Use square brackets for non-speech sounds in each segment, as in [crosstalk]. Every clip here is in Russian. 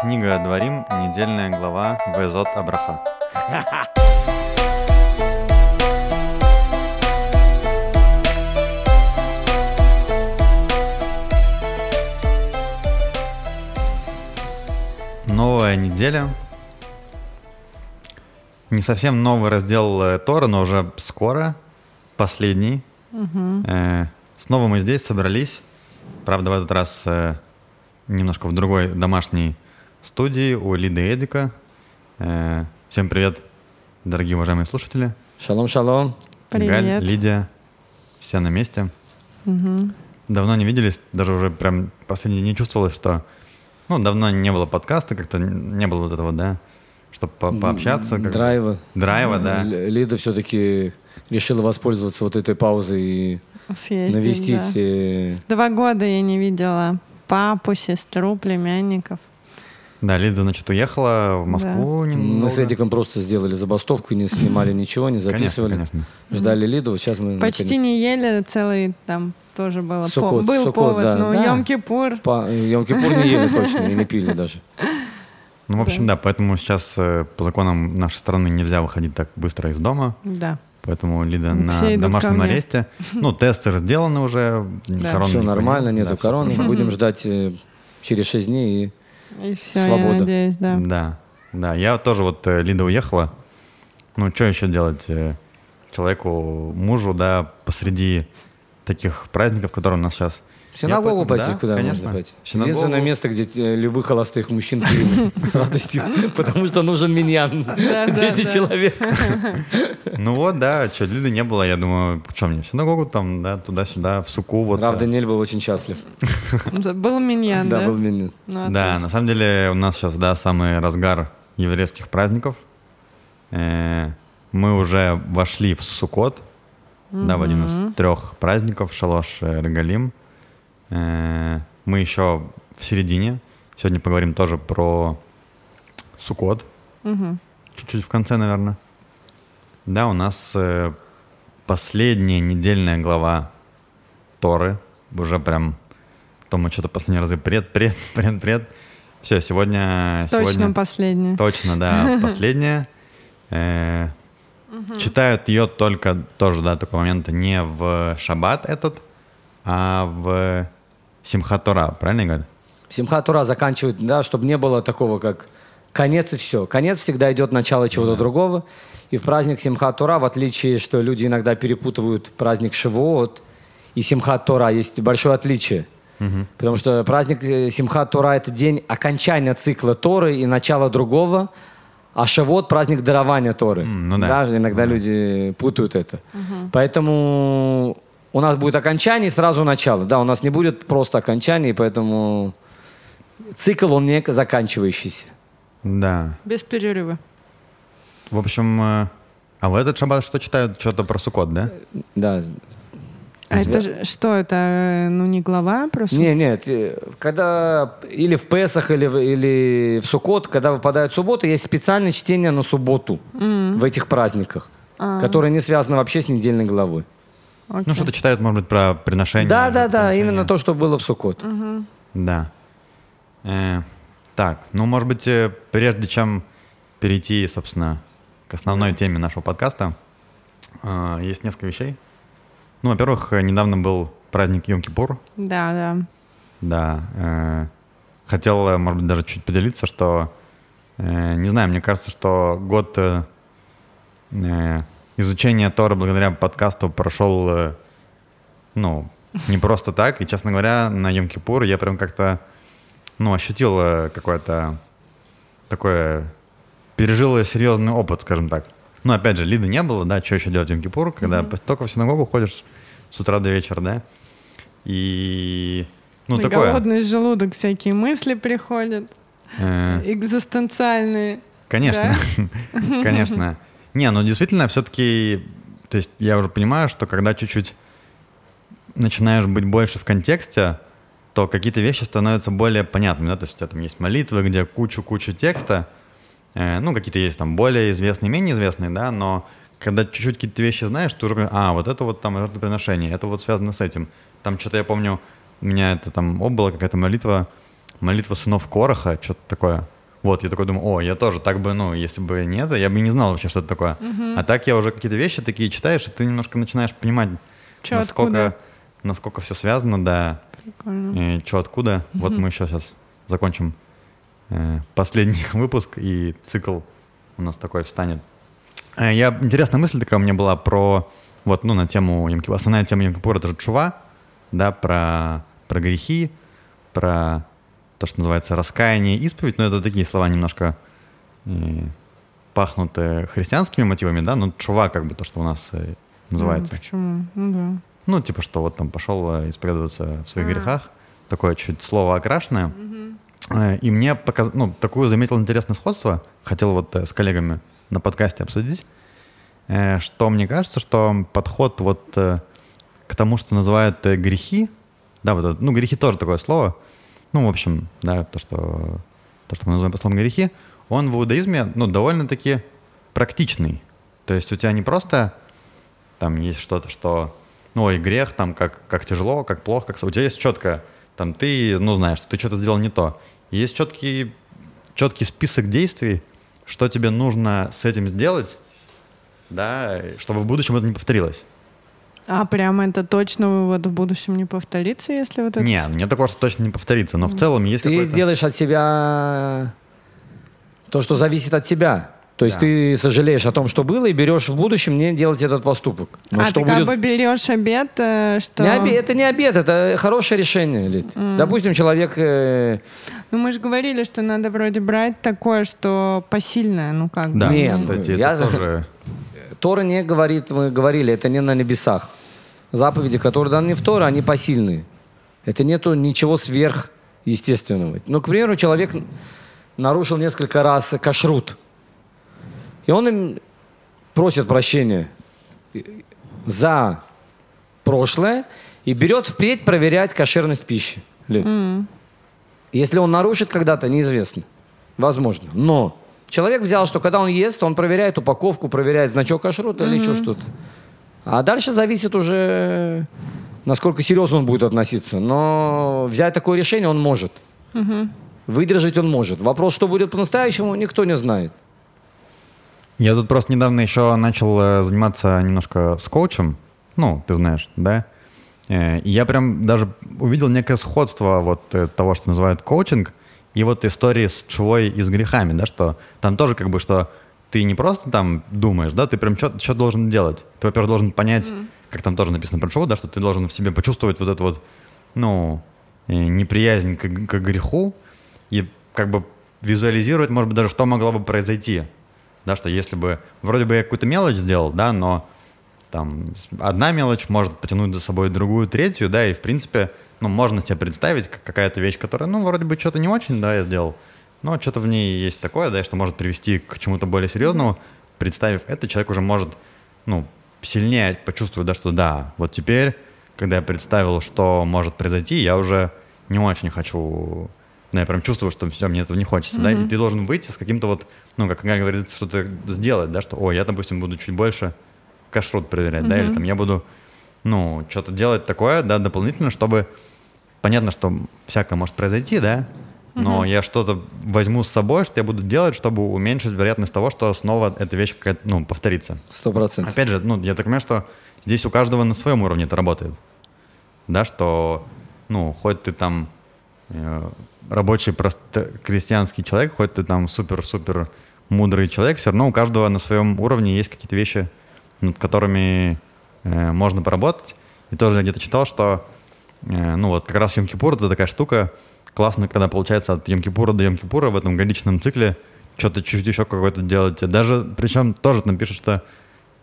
Книга Дворим, недельная глава Везот Абраха. Новая неделя. Не совсем новый раздел э, Тора, но уже скоро, последний. Э, снова мы здесь собрались. Правда, в этот раз э, немножко в другой домашней студии у Лиды Эдика. Э, всем привет, дорогие уважаемые слушатели. Шалом, шалом. Галь, Привет. Лидия, все на месте. Давно не виделись, даже уже прям последние дни чувствовалось, что ну, давно не было подкаста, как-то не было вот этого, да, чтобы по пообщаться. как. Драйва. Драйва, да. Л- Лида все-таки решила воспользоваться вот этой паузой и Съездить, навестить. да. э, Два года я не видела папу, сестру, племянников. Да, Лида, значит, уехала в Москву немного. Мы с Эдиком просто сделали забастовку, не снимали ничего, не Конечно, записывали. конечно. Ждали Лиду, вот сейчас мы... Почти наконец- не ели, целый там тоже было. по- Суккот, был Суккот, повод, да, ну, да. Йом-Кипур. По Йом-Кипур не ели точно, и не пили даже. Ну, в общем, да, поэтому сейчас э, по законам нашей страны нельзя выходить так быстро из дома. Да. Поэтому Лида Все на домашнем аресте. Ну, тесты сделаны уже. Да. Все нормально, нет. нету Да, короны. Будем ждать э, через 6 дней. И И все, я Свобода. надеюсь, да. Да, да. Я тоже вот, э, Лида уехала. Ну, что еще делать э, человеку, мужу, да, посреди таких праздников, которые у нас сейчас. В синагогу пойти, да, куда конечно. можно пойти? Синагогу. Единственное место, где э, любых холостых мужчин примут с радостью, [laughs] потому что нужен миньян. Да, да, [laughs] 10 да. человек. [laughs] Ну вот, да, что, Лиды не было, я думаю, что мне, в синагогу там, да, туда-сюда, в суку, вот. Правда, э, Нель был очень счастлив. Был миньян, да? Да, был миньян. Ну, Да, на самом деле у нас сейчас, да, самый разгар еврейских праздников. Э, Мы уже вошли в Сукот, да, в один из трех праздников, Шалош э, Регалим. Э, Мы еще в середине. Сегодня поговорим тоже про Сукот. Мгм. Чуть-чуть в конце, наверное. Да, у нас э, последняя недельная глава Торы. Уже прям, то мы что-то последние разы пред, пред, [laughs] пред, пред. Все, сегодня... Точно сегодня, последнее. Точно, да, [laughs] последняя. Э, Читают ее только, тоже, да, такого момента, не в шаббат этот, а в Симхат Тора, правильно я говорю? Симхат Тура заканчивают, да, чтобы не было такого, как конец и все. Конец всегда идет начало чего-то другого. И в праздник Симхат Тура, в отличие, что люди иногда перепутывают праздник Шивот и Симхат Тора, есть большое отличие. Потому что праздник э, Симхат Тора – это день окончания цикла Торы и начала другого, а Шавот – праздник дарования Торы. Ну да. иногда люди путают это. Поэтому у нас будет окончание и сразу начало. Да, у нас не будет просто окончания, и поэтому цикл, он не заканчивающийся. Да. Без перерыва. В общем, э, а в этот шаббат что читают? Что-то про Сукот, да? Да. А это же- что это? э, Ну, не глава просто? Не, нет, э, когда или в Песах, или, в- или в Суккот, когда выпадают субботы, есть специальное чтение на субботу в этих праздниках, А. которые не связаны вообще с недельной главой. Окей. Ну, что-то читают, может быть, про приношение. Да, да, да, именно то, что было в Суккот. Да. Э, так, ну, может быть, э, прежде чем перейти, собственно, к основной теме нашего подкаста, э, есть несколько вещей. Ну, во-первых, э, недавно был праздник Йом-Кипур. Да, да. Да. э, хотел, э, может быть, даже чуть поделиться, что, э, не знаю, мне кажется, что год э, изучения Тора благодаря подкасту прошел, э, ну, не просто так. И, честно говоря, на Йом-Кипур я прям как-то, ну, ощутил э, какое-то такое, пережил я серьезный опыт, скажем так. Ну, опять же, Лиды не было, да, что еще делать в Йом-Кипур, когда только в синагогу ходишь с утра до вечера, да, и, ну, И такое. голодный желудок, всякие мысли приходят, э, экзистенциальные. Конечно, [laughs] конечно. Не, ну действительно, все-таки, то есть я уже понимаю, что когда чуть-чуть начинаешь быть больше в контексте, то какие-то вещи становятся более понятными, да, то есть у тебя там есть молитвы, где кучу-кучу текста, э, ну, какие-то есть там более известные, менее известные, да, но когда чуть-чуть какие-то вещи знаешь, ты уже а, вот это вот там жертвоприношение, это вот связано с этим. Там что-то я помню, у меня это там, о, была какая-то молитва молитва сынов Короха, что-то такое. Вот, я такой думаю, о, я тоже так бы, ну, если бы не это, я бы не знал вообще, что это такое. А так я уже какие-то вещи такие читаешь, и ты немножко начинаешь понимать, Чё, насколько, откуда? насколько все связано, да, Прикольно. и что откуда. Вот мы еще сейчас закончим э, последний [laughs] выпуск, и цикл у нас такой встанет. Э, Я, интересная мысль такая у меня была про, вот, ну, на тему Йом Кипура. Основная тема Йом Кипура — это же чува, да, про, про грехи, про то, что называется раскаяние, исповедь, но это такие слова немножко пахнут христианскими мотивами, да, но чува как бы то, что у нас э, называется. М, Почему? Ну да. Ну, типа, что вот там пошел э, исповедоваться в своих грехах. Такое чуть слово окрашенное. Э, И мне показ... ну, такую заметил интересное сходство. Хотел вот с коллегами на подкасте обсудить. Что мне кажется, что подход вот к тому, что называют грехи, да, вот это, ну, грехи тоже такое слово. Ну, в общем, да, то, что, то, что мы называем по словам грехи, он в иудаизме, ну, довольно-таки практичный. То есть у тебя не просто там есть что-то, что, ну, ой, грех, там, как, как тяжело, как плохо, как... У тебя есть четко, там, ты, ну, знаешь, что ты что-то сделал не то. И есть четкий, четкий список действий, что тебе нужно с этим сделать, да, чтобы в будущем это не повторилось. А прямо это точно вот в будущем не повторится, если вот это... Не, мне такого, что точно не повторится, но в целом есть Ты какой-то... делаешь от себя то, что зависит от тебя. То есть Да. ты сожалеешь о том, что было, и берешь в будущем не делать этот поступок. Но а что ты как будет- бы берешь обед, э, что... Не обе- Это не обед, это хорошее решение. Лид. Допустим, человек... э, Ну мы же говорили, что надо вроде брать такое, что посильное, ну как Да, бы. Нет, ну, кстати, я это за- тоже... Тора не говорит, мы говорили, это не на небесах. Заповеди, которые даны в Торе, они посильные. Это нету ничего сверхъестественного. Ну, к примеру, человек нарушил несколько раз кашрут. И он им просит прощения за прошлое и берет впредь проверять кошерность пищи. Лен. Если он нарушит когда-то, неизвестно. Возможно. Но человек взял, что когда он ест, он проверяет упаковку, проверяет значок кашрута или еще что-то. А дальше зависит уже, насколько серьезно он будет относиться. Но взять такое решение он может. Выдержать он может. Вопрос, что будет по-настоящему, никто не знает. Я тут просто недавно еще начал э, заниматься немножко с коучем, ну, ты знаешь, да? Э, И я прям даже увидел некое сходство вот э, того, что называют коучинг, и вот истории с чувой и с грехами, да, что там тоже как бы, что ты не просто там думаешь, да, ты прям что должен делать. Ты, во-первых, должен понять, как там тоже написано про чуву, да, что ты должен в себе почувствовать вот эту вот, ну, э, неприязнь к, к греху и как бы визуализировать, может быть, даже что могло бы произойти. Да, что если бы вроде бы я какую-то мелочь сделал, да, но там одна мелочь может потянуть за собой другую, третью, да, и в принципе, ну, можно себе представить, как какая-то вещь, которая, ну, вроде бы что-то не очень, да, я сделал, но что-то в ней есть такое, да, что может привести к чему-то более серьезному. Представив это, человек уже может, ну, сильнее почувствовать, да, что да, вот теперь, когда я представил, что может произойти, я уже не очень хочу, да, я прям чувствую, что все, мне этого не хочется, да, и ты должен выйти с каким-то вот, ну, как Галя говорит, что-то сделать, да, что, о, я, допустим, буду чуть больше кашрут проверять, да, или там я буду, ну, что-то делать такое, да, дополнительно, чтобы, понятно, что всякое может произойти, да, но я что-то возьму с собой, что я буду делать, чтобы уменьшить вероятность того, что снова эта вещь какая-то, ну, повторится. Сто процентов. Опять же, ну, я так понимаю, что здесь у каждого на своем уровне это работает. Да, что, ну, хоть ты там э, рабочий, просто крестьянский человек, хоть ты там супер-супер мудрый человек, все равно у каждого на своем уровне есть какие-то вещи, над которыми э, можно поработать. И тоже я где-то читал, что, э, ну, вот как раз Йом-Кипур — это такая штука, классно, когда получается от Йом-Кипура до Йом-Кипура в этом годичном цикле что-то чуть еще какое-то делать. Даже, причем тоже там пишут, что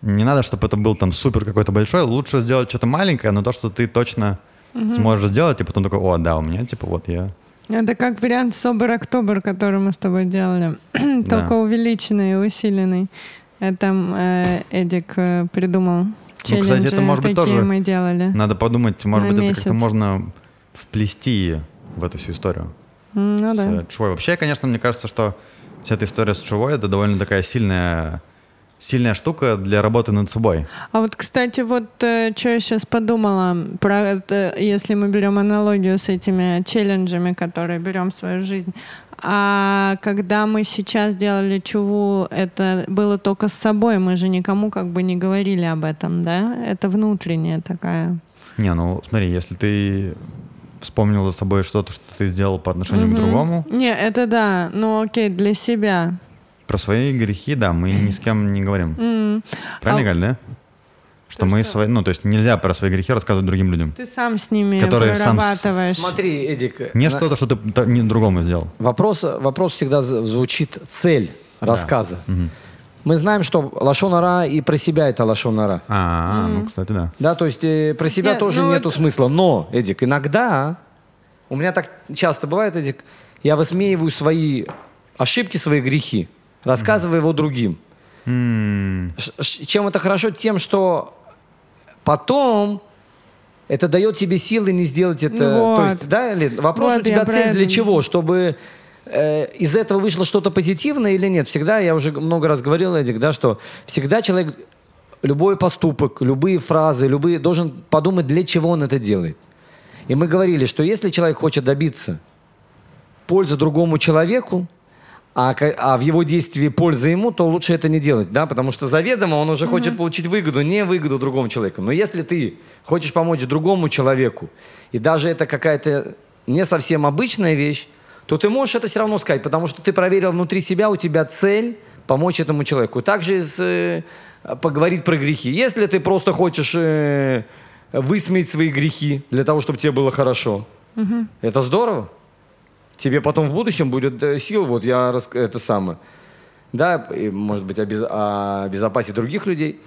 не надо, чтобы это был там супер какой-то большой, лучше сделать что-то маленькое, но то, что ты точно сможешь сделать, и потом такой, о, да, у меня, типа, вот я... Это как вариант Собер Октобер, который мы с тобой делали. [clears throat] Только увеличенный и усиленный. Это э, Эдик э, придумал. Ну, кстати, это, Челленджи может быть, тоже мы делали. Надо подумать, может быть, это как-то месяц. можно вплести в эту всю историю. Ну с да. чувой. Вообще, конечно, мне кажется, что вся эта история с чувой это довольно такая сильная сильная штука для работы над собой. А вот, кстати, вот э, что я сейчас подумала, про если мы берем аналогию с этими челленджами, которые берем в свою жизнь. А когда мы сейчас делали чуву, это было только с собой, мы же никому как бы не говорили об этом, да? Это внутренняя такая. Не, ну смотри, если ты вспомнил за собой что-то, что ты сделал по отношению Мгм. к другому, Не, это да, ну окей, для себя. про свои грехи, да, мы ни с кем не говорим. М. Правильно, А- Галь, да? Что То, мы что- свои, ну, то есть нельзя про свои грехи рассказывать другим людям. Ты сам с ними Которые сам прорабатываешь. Смотри, Эдик, Не на- что-то, что ты не другому сделал. вопрос, вопрос всегда звучит цель рассказа. Мгм. Мы знаем, что лошонара и про себя это лошонара. А, ну, кстати, да. Да, то есть э, про себя Нет, тоже ну нету это- смысла. Но, Эдик, иногда, у меня так часто бывает, Эдик, я высмеиваю свои ошибки, свои грехи, рассказывая его другим. Ш- Чем это хорошо? Тем, что потом это дает тебе силы не сделать это. Вот. То есть, да, Лен, вопрос Вот, у тебя цель для чего? Чтобы из этого вышло что-то позитивное или нет? Всегда, я уже много раз говорил, Эдик, да, что всегда человек любой поступок, любые фразы, любые должен подумать, для чего он это делает. И мы говорили, что если человек хочет добиться пользы другому человеку, а, а в его действии польза ему, то лучше это не делать, да, потому что заведомо он уже хочет получить выгоду, не выгоду другому человеку. Но если ты хочешь помочь другому человеку, и даже это какая-то не совсем обычная вещь, то ты можешь это все равно сказать, потому что ты проверил внутри себя, у тебя цель помочь этому человеку. Также с, э, поговорить про грехи. Если ты просто хочешь э, высмеять свои грехи для того, чтобы тебе было хорошо, это здорово тебе потом в будущем будет э, сил, вот я рас- это самое, да, и, может быть, обез- о безопасности других людей.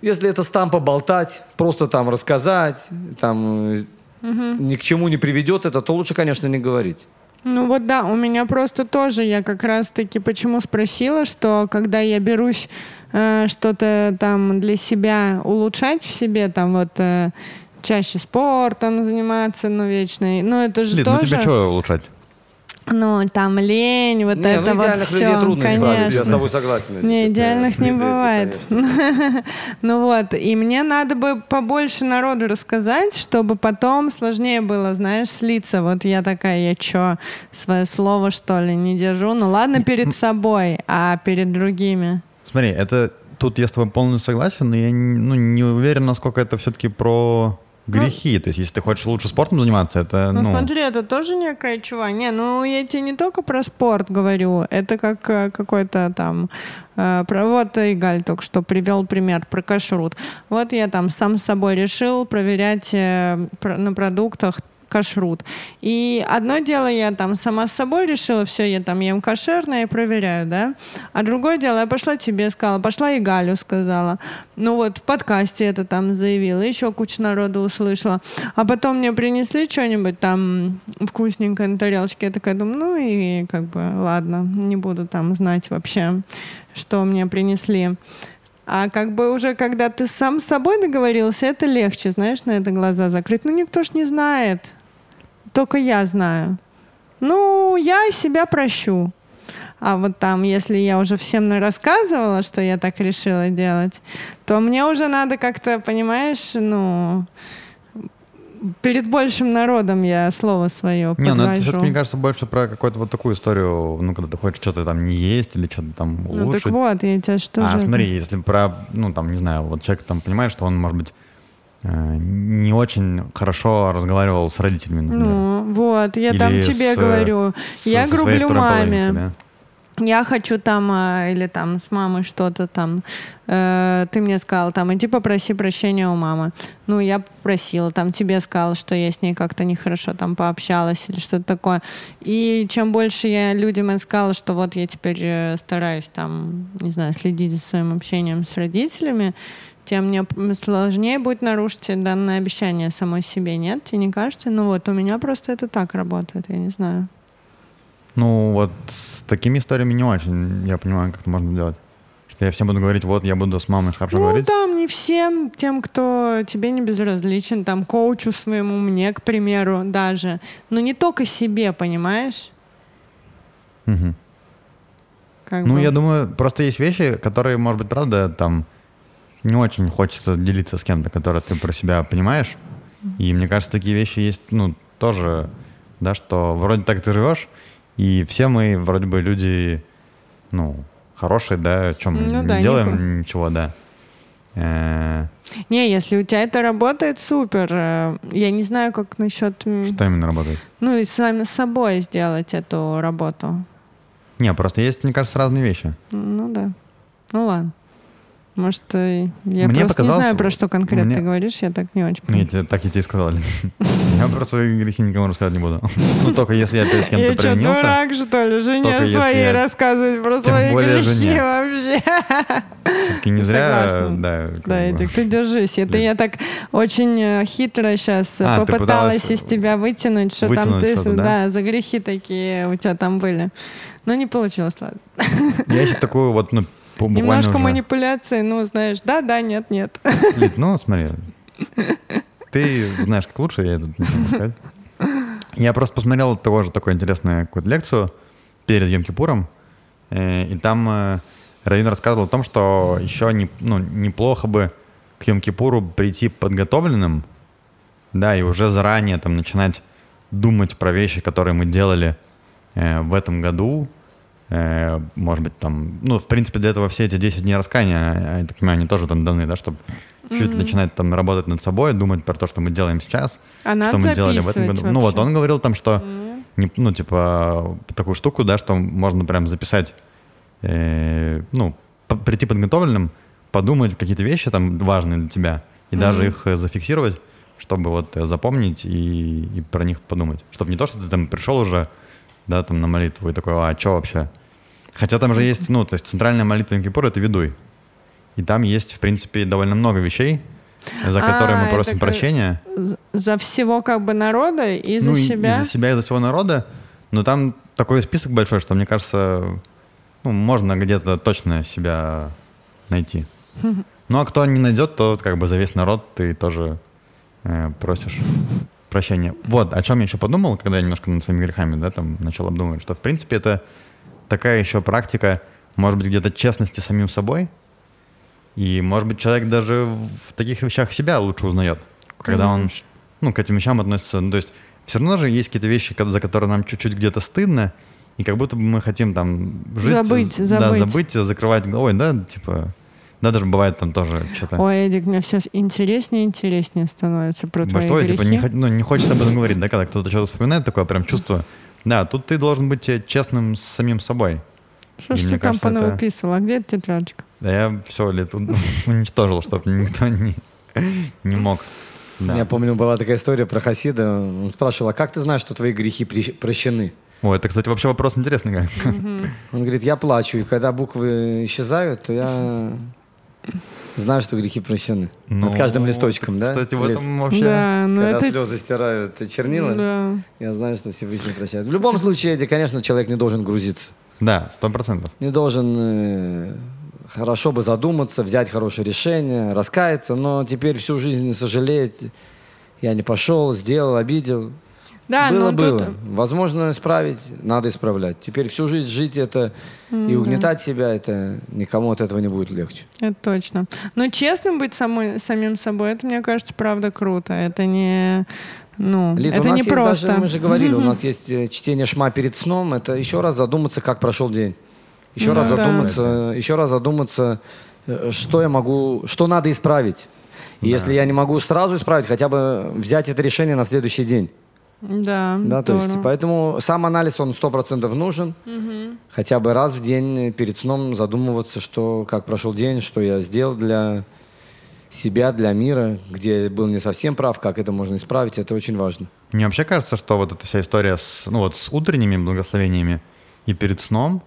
Если это там поболтать, просто там рассказать, там э, ни к чему не приведет это, то лучше, конечно, не говорить. Ну вот да, у меня просто тоже, я как раз-таки почему спросила, что когда я берусь э, что-то там для себя улучшать в себе, там вот э, чаще спортом заниматься, ну вечно, ну это же Лид, ну тоже, тебе что улучшать? Ну там лень, вот Не, это ну, вот идеальных все, людей трудно избавить, я с конечно. тобой согласен. Не, идеальных не бывает. конечно. [laughs] Ну вот, и мне надо бы побольше народу рассказать, чтобы потом сложнее было, знаешь, слиться. Вот я такая, я чё, свое слово, что ли, не держу? Ну ладно, перед собой, а перед другими. Смотри, это тут я с тобой полностью согласен, но я ну, не уверен, насколько это все-таки про грехи. То есть, если ты хочешь лучше спортом заниматься, это, Ну, ну, смотри, это тоже некая чува. Не, ну я тебе не только про спорт говорю, это как э, какой-то там... э, про, вот Игаль только что привел пример про кашрут. Вот я там сам с собой решил проверять э, про- на продуктах кашрут. И одно дело я там сама с собой решила, все, я там ем кошерное и проверяю, да. А другое дело, я пошла тебе сказала, пошла и Галю сказала. Ну вот в подкасте это там заявила, еще куча народу услышала. А потом мне принесли что-нибудь там вкусненькое на тарелочке. Я такая думаю, ну и как бы ладно, не буду там знать вообще, что мне принесли. А как бы уже, когда ты сам с собой договорился, это легче, знаешь, на это глаза закрыть. Ну, никто ж не знает. Только я знаю. Ну, я себя прощу. А вот там, если я уже всем рассказывала, что я так решила делать, то мне уже надо как-то, понимаешь, ну, перед большим народом я слово свое Не, ну это подвожу. мне кажется, больше про какую-то вот такую историю, ну, когда ты хочешь что-то там не есть или что-то там ну, улучшить. так вот, я тебя что а, же... смотри, если про, ну, там, не знаю, вот человек там понимает, что он, может быть, не очень хорошо разговаривал с родителями, например. Ну, вот, я Или там тебе с, э, говорю, с- я со грублю маме. да? я хочу там, а, или там с мамой что-то там, э, ты мне сказал, там, иди попроси прощения у мамы. Ну, я попросила, там, тебе сказала, что я с ней как-то нехорошо там пообщалась или что-то такое. И чем больше я людям это сказала, что вот я теперь э, стараюсь там, не знаю, следить за своим общением с родителями, тем мне сложнее будет нарушить данное обещание самой себе, нет? Тебе не кажется? Ну вот, у меня просто это так работает, я не знаю. Ну, вот с такими историями не очень, я понимаю, как это можно делать. Что я всем буду говорить, вот, я буду с мамой хорошо Ну, говорить. там не всем, тем, кто тебе не безразличен, там, коучу своему, мне, к примеру, даже. Но не только себе, понимаешь? Мгм. Как Ну, бы. я думаю, просто есть вещи, которые, может быть, правда, там не очень хочется делиться с кем-то, которые ты про себя понимаешь. И мне кажется, такие вещи есть, ну, тоже, да, что вроде так ты живешь, и все мы вроде бы люди, ну, хорошие, да, чем мы Ну не да, делаем ничего, да. Э, Не, если у тебя это работает, супер. Э, Я не знаю, как насчет... Что именно работает? Ну, и сами с собой сделать эту работу. Не, просто есть, мне кажется, разные вещи. Ну да. Ну ладно. Может, э, я Мне просто не знаю, про что конкретно мне- ты говоришь, я так не очень Ну, я понимаю. тебе- так я тебе и сказал. [laughs] Я про свои грехи никому рассказывать не буду. Ну, только если я перед Я кем-то что, провинился. дурак, что ли? Жене своей я- рассказывать про свои грехи вообще. Все-таки не зря, да. Да. Эдик, ты держись. Это я так очень э, хитро сейчас А, попыталась пыталась из тебя вытянуть, что там ты, да? за грехи такие у тебя там были. Но не получилось, ладно. Я еще такую вот, ну, буквально Немножко уже- манипуляции, ну, знаешь, да, да, нет, нет. Лид, ну, смотри. Ты знаешь, как лучше, я тут не могу сказать. Я просто посмотрел того же такую интересную какую-то лекцию перед Йом-Кипуром, э, и там э, Равин рассказывал о том, что еще не, ну, неплохо бы к Йом-Кипуру прийти подготовленным, да, и уже заранее там начинать думать про вещи, которые мы делали э, в этом году, может быть, там, ну, в принципе, для этого все эти 10 дней раскаяния, я так понимаю, они тоже там даны, да, чтобы чуть начинать там работать над собой, думать про то, что мы делаем сейчас, А что мы делали в этом году. Ну вот вообще. он говорил там, что, не- ну, типа, такую штуку, да, что можно прям записать, э, ну, прийти подготовленным, подумать какие-то вещи там важные для тебя, и даже их э, зафиксировать, чтобы вот э, запомнить и, и про них подумать. Чтобы не то, что ты там пришел уже, да, там на молитву и такой, а что вообще? Хотя там же есть, ну, то есть центральная молитва Йом-Кипура — это ведуй. И там есть, в принципе, довольно много вещей, за А, которые мы это просим прощения. За всего как бы народа и за ну, себя. И за себя, и за всего народа. Но там такой список большой, что, мне кажется, ну, можно где-то точно себя найти. [laughs] Ну, а кто не найдет, то как бы за весь народ ты тоже э, просишь прощения. Вот, о чем я еще подумал, когда я немножко над своими грехами, да, там начал обдумывать, что, в принципе, это такая еще практика, может быть, где-то честности с самим собой, и, может быть, человек даже в таких вещах себя лучше узнает, когда он, ну, к этим вещам относится. Ну, то есть все равно же есть какие-то вещи, за которые нам чуть-чуть где-то стыдно, и как будто бы мы хотим там жить, Забыть, з- да, забыть. забыть, закрывать головой, да, типа, да, даже бывает там тоже что-то. Ой, Эдик, мне все интереснее и интереснее становится про твои Что, грехи. типа, не, ну, не хочется об этом говорить, да, когда кто-то что-то вспоминает, такое прям чувство. Да, тут ты должен быть э, честным с самим собой. Что ж ты там кажется, это- понавыписывал? А где эта тетрадочка? Да я все лет [laughs] уничтожил, чтобы никто не, не мог. Да. Я помню, была такая история про Хасида. Он спрашивал, а как ты знаешь, что твои грехи прощены? О, это, кстати, вообще вопрос интересный. Он говорит, я плачу, и когда буквы исчезают, то я знаю, что грехи прощены. Над каждым Ну, листочком, да? Кстати, в этом вообще... Да, ну Когда это... слезы стирают чернила, Да. я знаю, что Всевышний прощает. В любом случае, Эдди, конечно, человек не должен грузиться. Да, сто процентов. Не должен э, хорошо бы задуматься, взять хорошее решение, раскаяться, но теперь всю жизнь сожалеть. Я не пошел, сделал, обидел. Да, было, но было. тут... Возможно, исправить, надо исправлять. Теперь всю жизнь жить это и угнетать себя, это никому от этого не будет легче. Это точно. Но честным быть самой, самим собой, это, мне кажется, правда круто. Это не... Ну, Лид, это у нас не есть просто. даже, мы же говорили, у нас есть э, чтение шма перед сном. Это еще раз задуматься, как прошел день. Еще Ну раз да. задуматься, еще раз задуматься, э, что я могу, что надо исправить. И если я не могу сразу исправить, хотя бы взять это решение на следующий день. Да, Да, то есть, поэтому сам анализ, он сто процентов нужен. Хотя бы раз в день перед сном задумываться, что, как прошел день, что я сделал для себя, для мира, где я был не совсем прав, как это можно исправить, это очень важно. Мне вообще кажется, что вот эта вся история с, ну, вот с утренними благословениями и перед сном,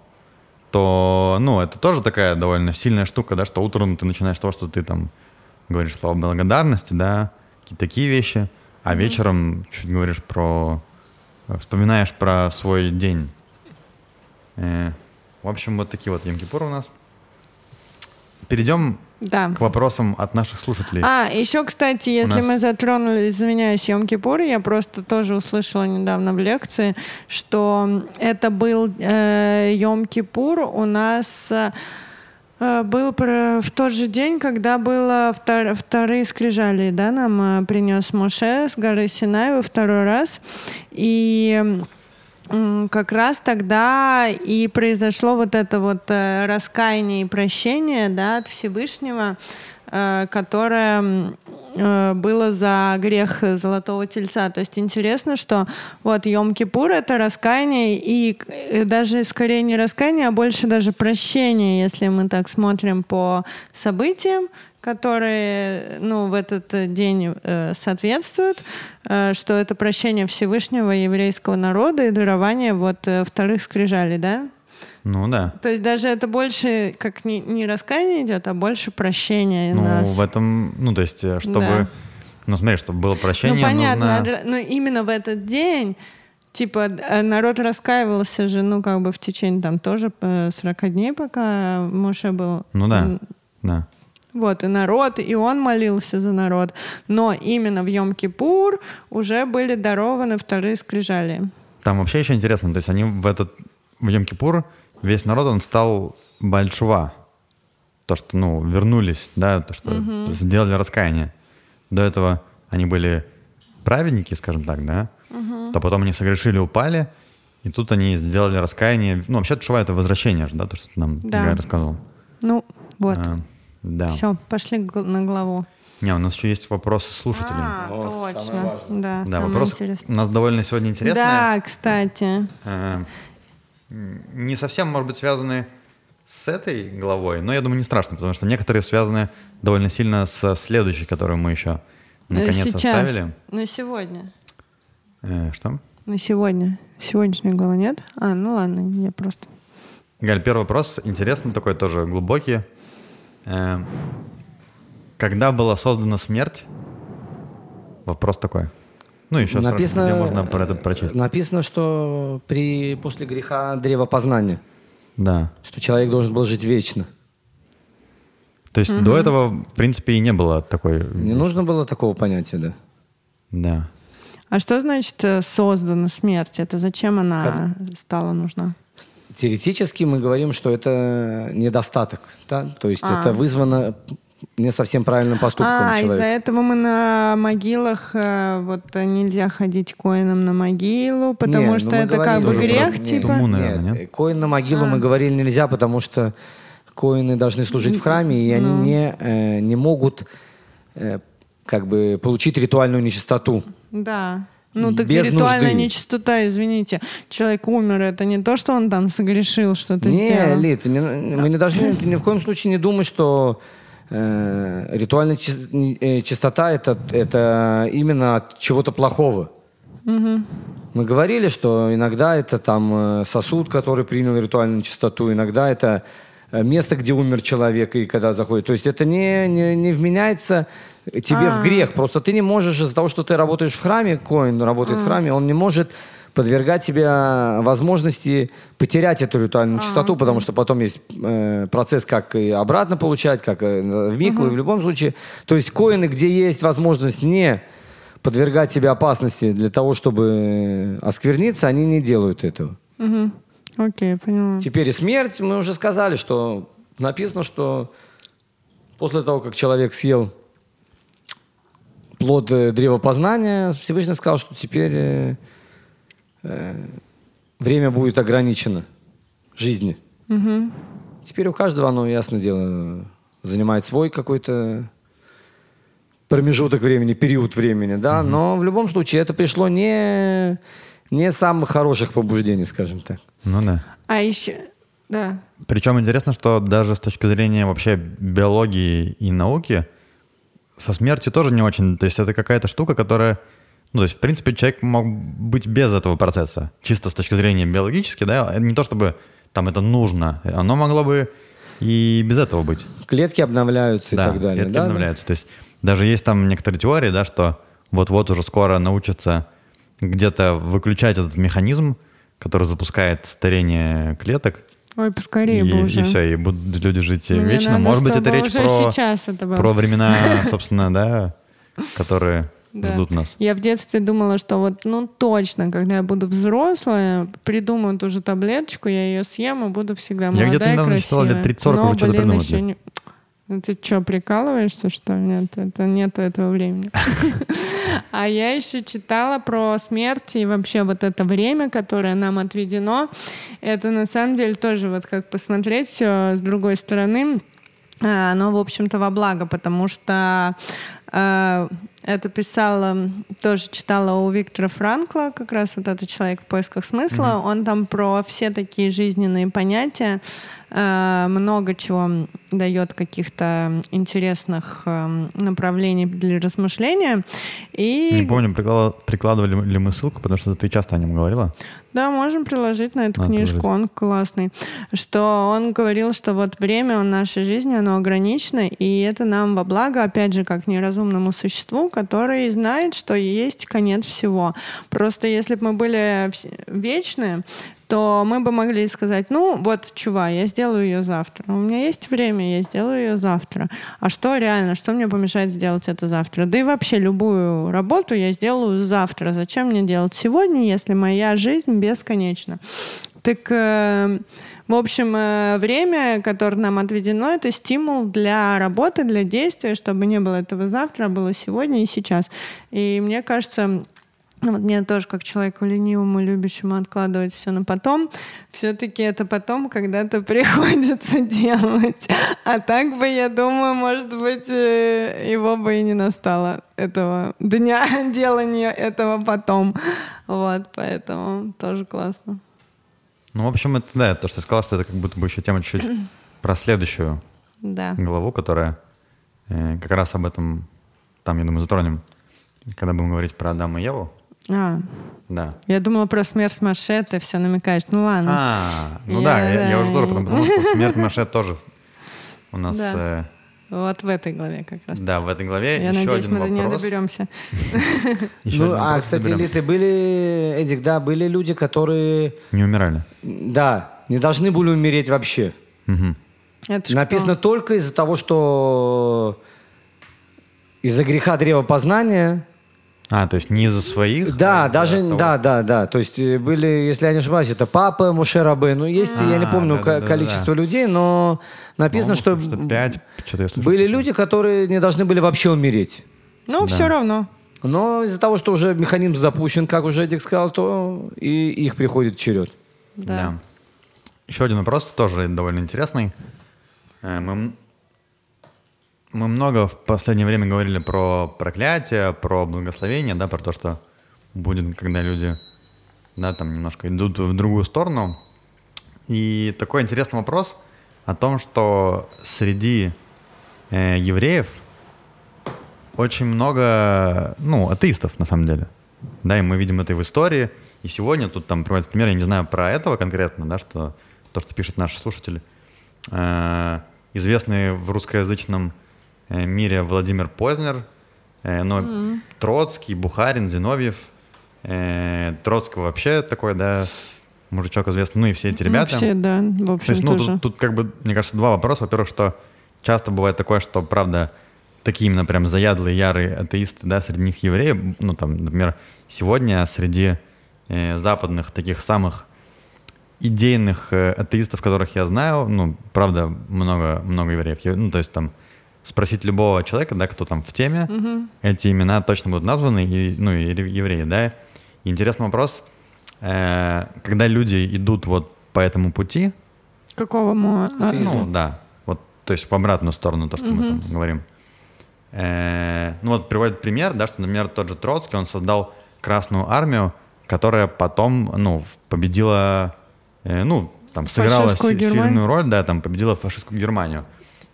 то, ну, это тоже такая довольно сильная штука, да, что утром ты начинаешь того, что ты там говоришь слова благодарности, да, какие-то такие вещи, а вечером чуть говоришь про, э, вспоминаешь про свой день. Э, в общем, вот такие вот Йом-Кипуры у нас. перейдем Да. к вопросам от наших слушателей. А, еще, кстати, если нас- мы затронули, извиняюсь, Йом Кипур, я просто тоже услышала недавно в лекции, что это был э, Йом Кипур у нас э, был про- в тот же день, когда было втор- вторые скрижали, да, нам э, принес Моше с горы Синай во второй раз. И как раз тогда и произошло вот это вот э, раскаяние и прощение, да, от Всевышнего, э, которое м, э, было за грех Золотого Тельца. То есть интересно, что вот Йом-Кипур — это раскаяние, и э, даже скорее не раскаяние, а больше даже прощение, если мы так смотрим по событиям, которые ну, в этот э, день э, соответствуют, э, что это прощение Всевышнего еврейского народа и дарование вот э, вторых скрижалей, да? Ну да. То есть даже это больше как не, не раскаяние идет, а больше прощение Ну, нас. в этом, ну, то есть, э, чтобы, Да. ну, смотри, чтобы было Ну, прощение, понятно, нужно... р- но именно в этот день, типа, э, народ раскаивался же, ну, как бы в течение там тоже э, 40 дней, пока Моше был. Ну да, да. Вот, и народ, и он молился за народ. Но именно в Йом-Кипур уже были дарованы вторые скрижали. Там вообще еще интересно, то есть они в этот, в Йом-Кипур, весь народ, он стал большва. То, что, ну, вернулись, да, то, что сделали раскаяние. До этого они были праведники, скажем так, да, то потом они согрешили, упали, и тут они сделали раскаяние. Ну, вообще, Тшува — это возвращение же, да, то, что ты нам Да. Игорь рассказывал. Ну, вот. А, да. Все, пошли на главу. Не, у нас еще есть вопросы слушателей. А, О, точно. Да, да, самое вопрос интересное. у нас довольно сегодня интересный. Да, кстати. Э, не совсем, может быть, связаны с этой главой, но я думаю, не страшно, потому что некоторые связаны довольно сильно со следующей, которую мы еще наконец Э, Сейчас. оставили. На сегодня. Э, что? На сегодня. Сегодняшняя глава нет? А, ну ладно, я просто... Галь, первый вопрос интересный, такой тоже глубокий. Э, когда была создана смерть? Вопрос такой. Ну, еще Написано- где можно про это прочесть? Написано, что при, после греха древо познания, Да. что человек должен был жить вечно. То есть до этого, в принципе, и не было такой... Не нужно было такого понятия, да. Да. А что значит э, создана смерть? Это зачем она стала нужна? Теоретически мы говорим, что это недостаток. Да? То есть А. это вызвано не совсем правильным поступком А, из-за человека. этого мы на могилах, э, вот нельзя ходить коином на могилу, потому Не, ну что мы это как бы грех, про- типа. Туму, наверное, нет, нет? коин на могилу мы говорили нельзя, потому что коины должны служить в храме, и они Ну. не, э, не могут э, как бы получить ритуальную нечистоту. Да. Ну, так Без ритуальная нужды. нечистота, извините. Человек умер, это не то, что он там согрешил, что-то не, сделал. Лид, не- мы не должны ты ни в коем случае не думать, что ритуальная чис- не- э, чистота это, это именно от чего-то плохого. Мы говорили, что иногда это там э, сосуд, который принял ритуальную чистоту, иногда это э, место, где умер человек, и когда заходит. То есть это не, не, не вменяется тебе в А. грех. Просто ты не можешь из-за того, что ты работаешь в храме, коин работает в храме, он не может подвергать тебя возможности потерять эту ритуальную чистоту, потому что потом есть э, процесс, как и обратно получать, как э, в микву, и в любом случае. То есть коины, где есть возможность не подвергать себя опасности для того, чтобы оскверниться, они не делают этого. Мгм. Окей, поняла. Теперь и смерть, мы уже сказали, что написано, что после того, как человек съел плод э, древа познания, Всевышний сказал, что теперь э, время будет ограничено жизни. Мгм. Теперь у каждого оно, ясно дело, занимает свой какой-то промежуток времени, период времени, да, но в любом случае это пришло не, не с самых хороших побуждений, скажем так. Ну да. А еще... Да. Причем интересно, что даже с точки зрения вообще биологии и науки со смертью тоже не очень. То есть это какая-то штука, которая... Ну, то есть, в принципе, человек мог быть без этого процесса. Чисто с точки зрения биологически, да. Не то чтобы там это нужно. Оно могло бы и без этого быть. Клетки обновляются и да, так далее. клетки да, да? обновляются. То есть даже есть там некоторые теории, да, что вот-вот уже скоро научатся где-то выключать этот механизм, который запускает старение клеток, Ой, поскорее бы и, уже. и все, и будут люди жить Мне вечно. надо, Может быть, это речь уже про, сейчас это было. про времена, [laughs] собственно, да, которые Да. ждут нас. Я в детстве думала, что вот, ну точно, когда я буду взрослая, придумаю ту же таблеточку, я ее съем и буду всегда Я молодая где-то и недавно читала, лет красивая. 30-40 Но, уже что-то блин, придумали. еще не... Ты что, прикалываешься, что ли? Нет, это нету этого времени. [laughs] А я еще читала про смерть и вообще вот это время, которое нам отведено. Это на самом деле тоже вот как посмотреть все с другой стороны. А, Оно, в общем-то, во благо, потому что э, это писала, тоже читала у Виктора Франкла, как раз вот этот человек в поисках смысла. Он там про все такие жизненные понятия много чего дает каких-то интересных э, направлений для размышления. И Не помню, прикладывали ли мы ссылку, потому что ты часто о нем говорила. да, можем приложить на эту А, книжку, приложить. он классный. Что он говорил, что вот время в нашей жизни, оно ограничено, и это нам во благо, опять же, как неразумному существу, который знает, что есть конец всего. Просто если бы мы были вечны, то мы бы могли сказать, ну вот, чува, я сделаю ее завтра. У меня есть время, я сделаю ее завтра. А что реально, что мне помешает сделать это завтра? Да и вообще любую работу я сделаю завтра. Зачем мне делать сегодня, если моя жизнь бесконечна? Так, э, в общем, э, время, которое нам отведено, это стимул для работы, для действия, чтобы не было этого завтра, а было сегодня и сейчас. И мне кажется, ну, вот мне тоже, как человеку ленивому, любящему откладывать все на потом, все-таки это потом когда-то [laughs] приходится делать. А так бы, я думаю, может быть, э, его бы и не настало, этого дня [laughs] делания этого потом. Вот, поэтому тоже классно. Ну, в общем, это, да, то, что я сказал, что это как будто бы еще тема чуть-чуть [clears throat] про следующую Да. главу, которая э, как раз об этом, там, я думаю, затронем, когда будем говорить про Адама и Еву. А, Да. я думала про смерть Маше, ты все намекаешь. Ну ладно. А, ну Я- да, я, я да. уже тоже потом подумал, что [laughs] смерть Маше тоже у нас, Да. э, Вот в этой главе как раз. да, в этой главе Я еще надеюсь, один мы до нее вопрос. доберемся. [laughs] Ну, а, вопрос кстати, доберем. Литы, были, Эдик, да, были люди, которые, Не умирали. да, не должны были умереть вообще. Написано только из-за того, что из-за греха древа познания. А, то есть не из-за своих? Да, а даже, того, да, да, да. То есть э, были, если я не ошибаюсь, это папа Мушерабы. Ну, есть, я не А, помню да-да-да-да. ко- количество людей, но написано, что, по-моему, что пять, что-то я слышал были люди, которые не должны были вообще умереть. Ну, Да. все равно. Но из-за того, что уже механизм запущен, как уже Эдик сказал, то и их приходит черед. Да. Еще один вопрос, тоже довольно интересный. Э, Мы, мы много в последнее время говорили про проклятие, про благословение, да, про то, что будет, когда люди, да, там немножко идут в другую сторону. И такой интересный вопрос о том, что среди э, евреев очень много, ну, атеистов, на самом деле. Да, и мы видим это и в истории. И сегодня тут там приводится пример, я не знаю про этого конкретно, да, что то, что пишут наши слушатели. Э, известный в русскоязычном мире Владимир Познер, э, но Троцкий, Бухарин, Зиновьев. Э, Троцкого вообще такой, да, мужичок известный. Ну и все эти ребята. Ну, все, да, в То общем, есть, ну, тоже. тут, тут как бы, мне кажется, два вопроса. Во-первых, что часто бывает такое, что, правда, такие именно прям заядлые, ярые атеисты, да, среди них евреи, ну, там, например, сегодня среди э, западных таких самых идейных э, атеистов, которых я знаю, ну, правда, много, много евреев. Ну, то есть там спросить любого человека, да, кто там в теме, эти имена точно будут названы, и, ну, и ре- евреи, да. И интересный вопрос, э, когда люди идут вот по этому пути, Какого мо... а, ну, да. Вот, то есть в обратную сторону, то, что мы там говорим. Э, ну вот приводит пример, да, что, например, тот же Троцкий, он создал Красную Армию, которая потом, ну, победила, э, ну, там, сыграла сильную роль, да, там, победила фашистскую Германию.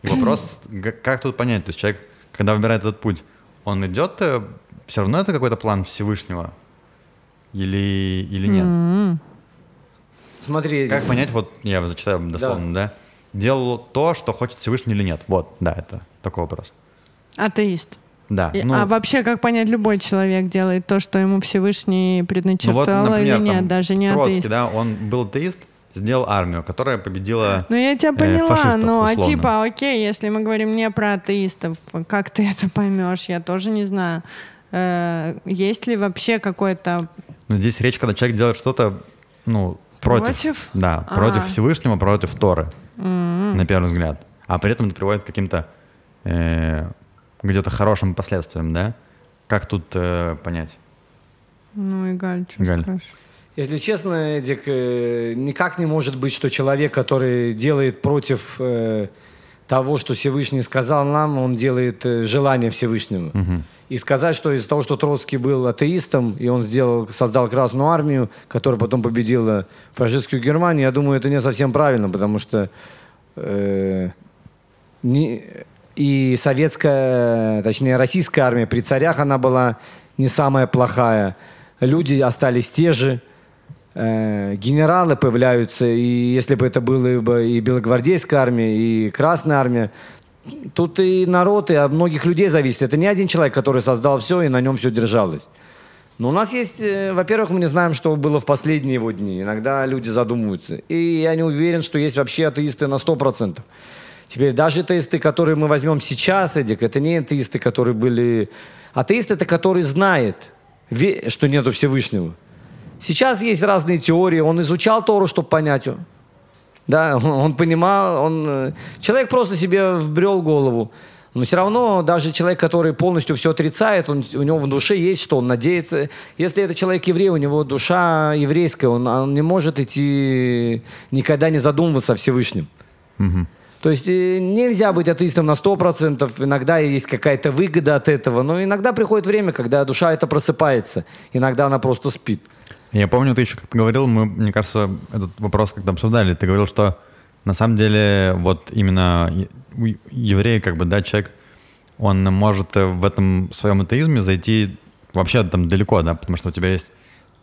И вопрос, как тут понять, то есть человек, когда выбирает этот путь, он идет, все равно это какой-то план Всевышнего? Или, или нет? М. Смотри, Как понять, вот я зачитаю дословно, да. Делал то, что хочет Всевышний или нет? Вот, да, это такой вопрос. Атеист. Да. И- ну, а вообще, как понять, любой человек делает то, что ему Всевышний ну вот, предначертал например, или нет, там, даже не Троцкий, атеист. да, он был атеист, сделал армию, которая победила Ну, я тебя э, поняла, фашистов, ну, а условно. типа, окей, если мы говорим не про атеистов, как ты это поймешь, я тоже не знаю. Э, есть ли вообще какой-то... Но здесь речь, когда человек делает что-то, ну, против. Против? Да, А. против Всевышнего, против Торы, на первый взгляд. А при этом это приводит к каким-то э, где-то хорошим последствиям, да? Как тут э, понять? Ну, Игаль, что Игаль. скажешь? Если честно, Эдик, э, никак не может быть, что человек, который делает против э, того, что Всевышний сказал нам, он делает э, желание Всевышнего. И сказать, что из-за того, что Троцкий был атеистом, и он сделал, создал Красную Армию, которая потом победила фашистскую Германию, я думаю, это не совсем правильно, потому что э, не- и советская, точнее, российская армия при царях, она была не самая плохая. Люди остались те же. Генералы появляются, и если бы это была бы и белогвардейская армия, и Красная армия, тут и народ, и от многих людей зависит. Это не один человек, который создал все, и на нем все держалось. Но у нас есть, э, во-первых, мы не знаем, что было в последние его дни. Иногда люди задумываются. И я не уверен, что есть вообще атеисты на 100%. Теперь даже атеисты, которые мы возьмем сейчас, Эдик, это не атеисты, которые были... Атеист это который знает, что нету Всевышнего. Сейчас есть разные теории. Он изучал Тору, чтобы понять. Да, он, он понимал, он... э, Человек просто себе вбрел голову. Но все равно даже человек, который полностью все отрицает, он, у него в душе есть что, он надеется. Если это человек еврей, у него душа еврейская, он, он не может идти, никогда не задумываться о Всевышнем. То есть э, нельзя быть атеистом на 100%, иногда есть какая-то выгода от этого, но иногда приходит время, когда душа это просыпается, иногда она просто спит. Я помню, ты еще как-то говорил, мы, мне кажется, этот вопрос как-то обсуждали. Ты говорил, что на самом деле вот именно е- у еврея, как бы, да, человек, он может в этом своем атеизме зайти вообще там далеко, да, потому что у тебя есть,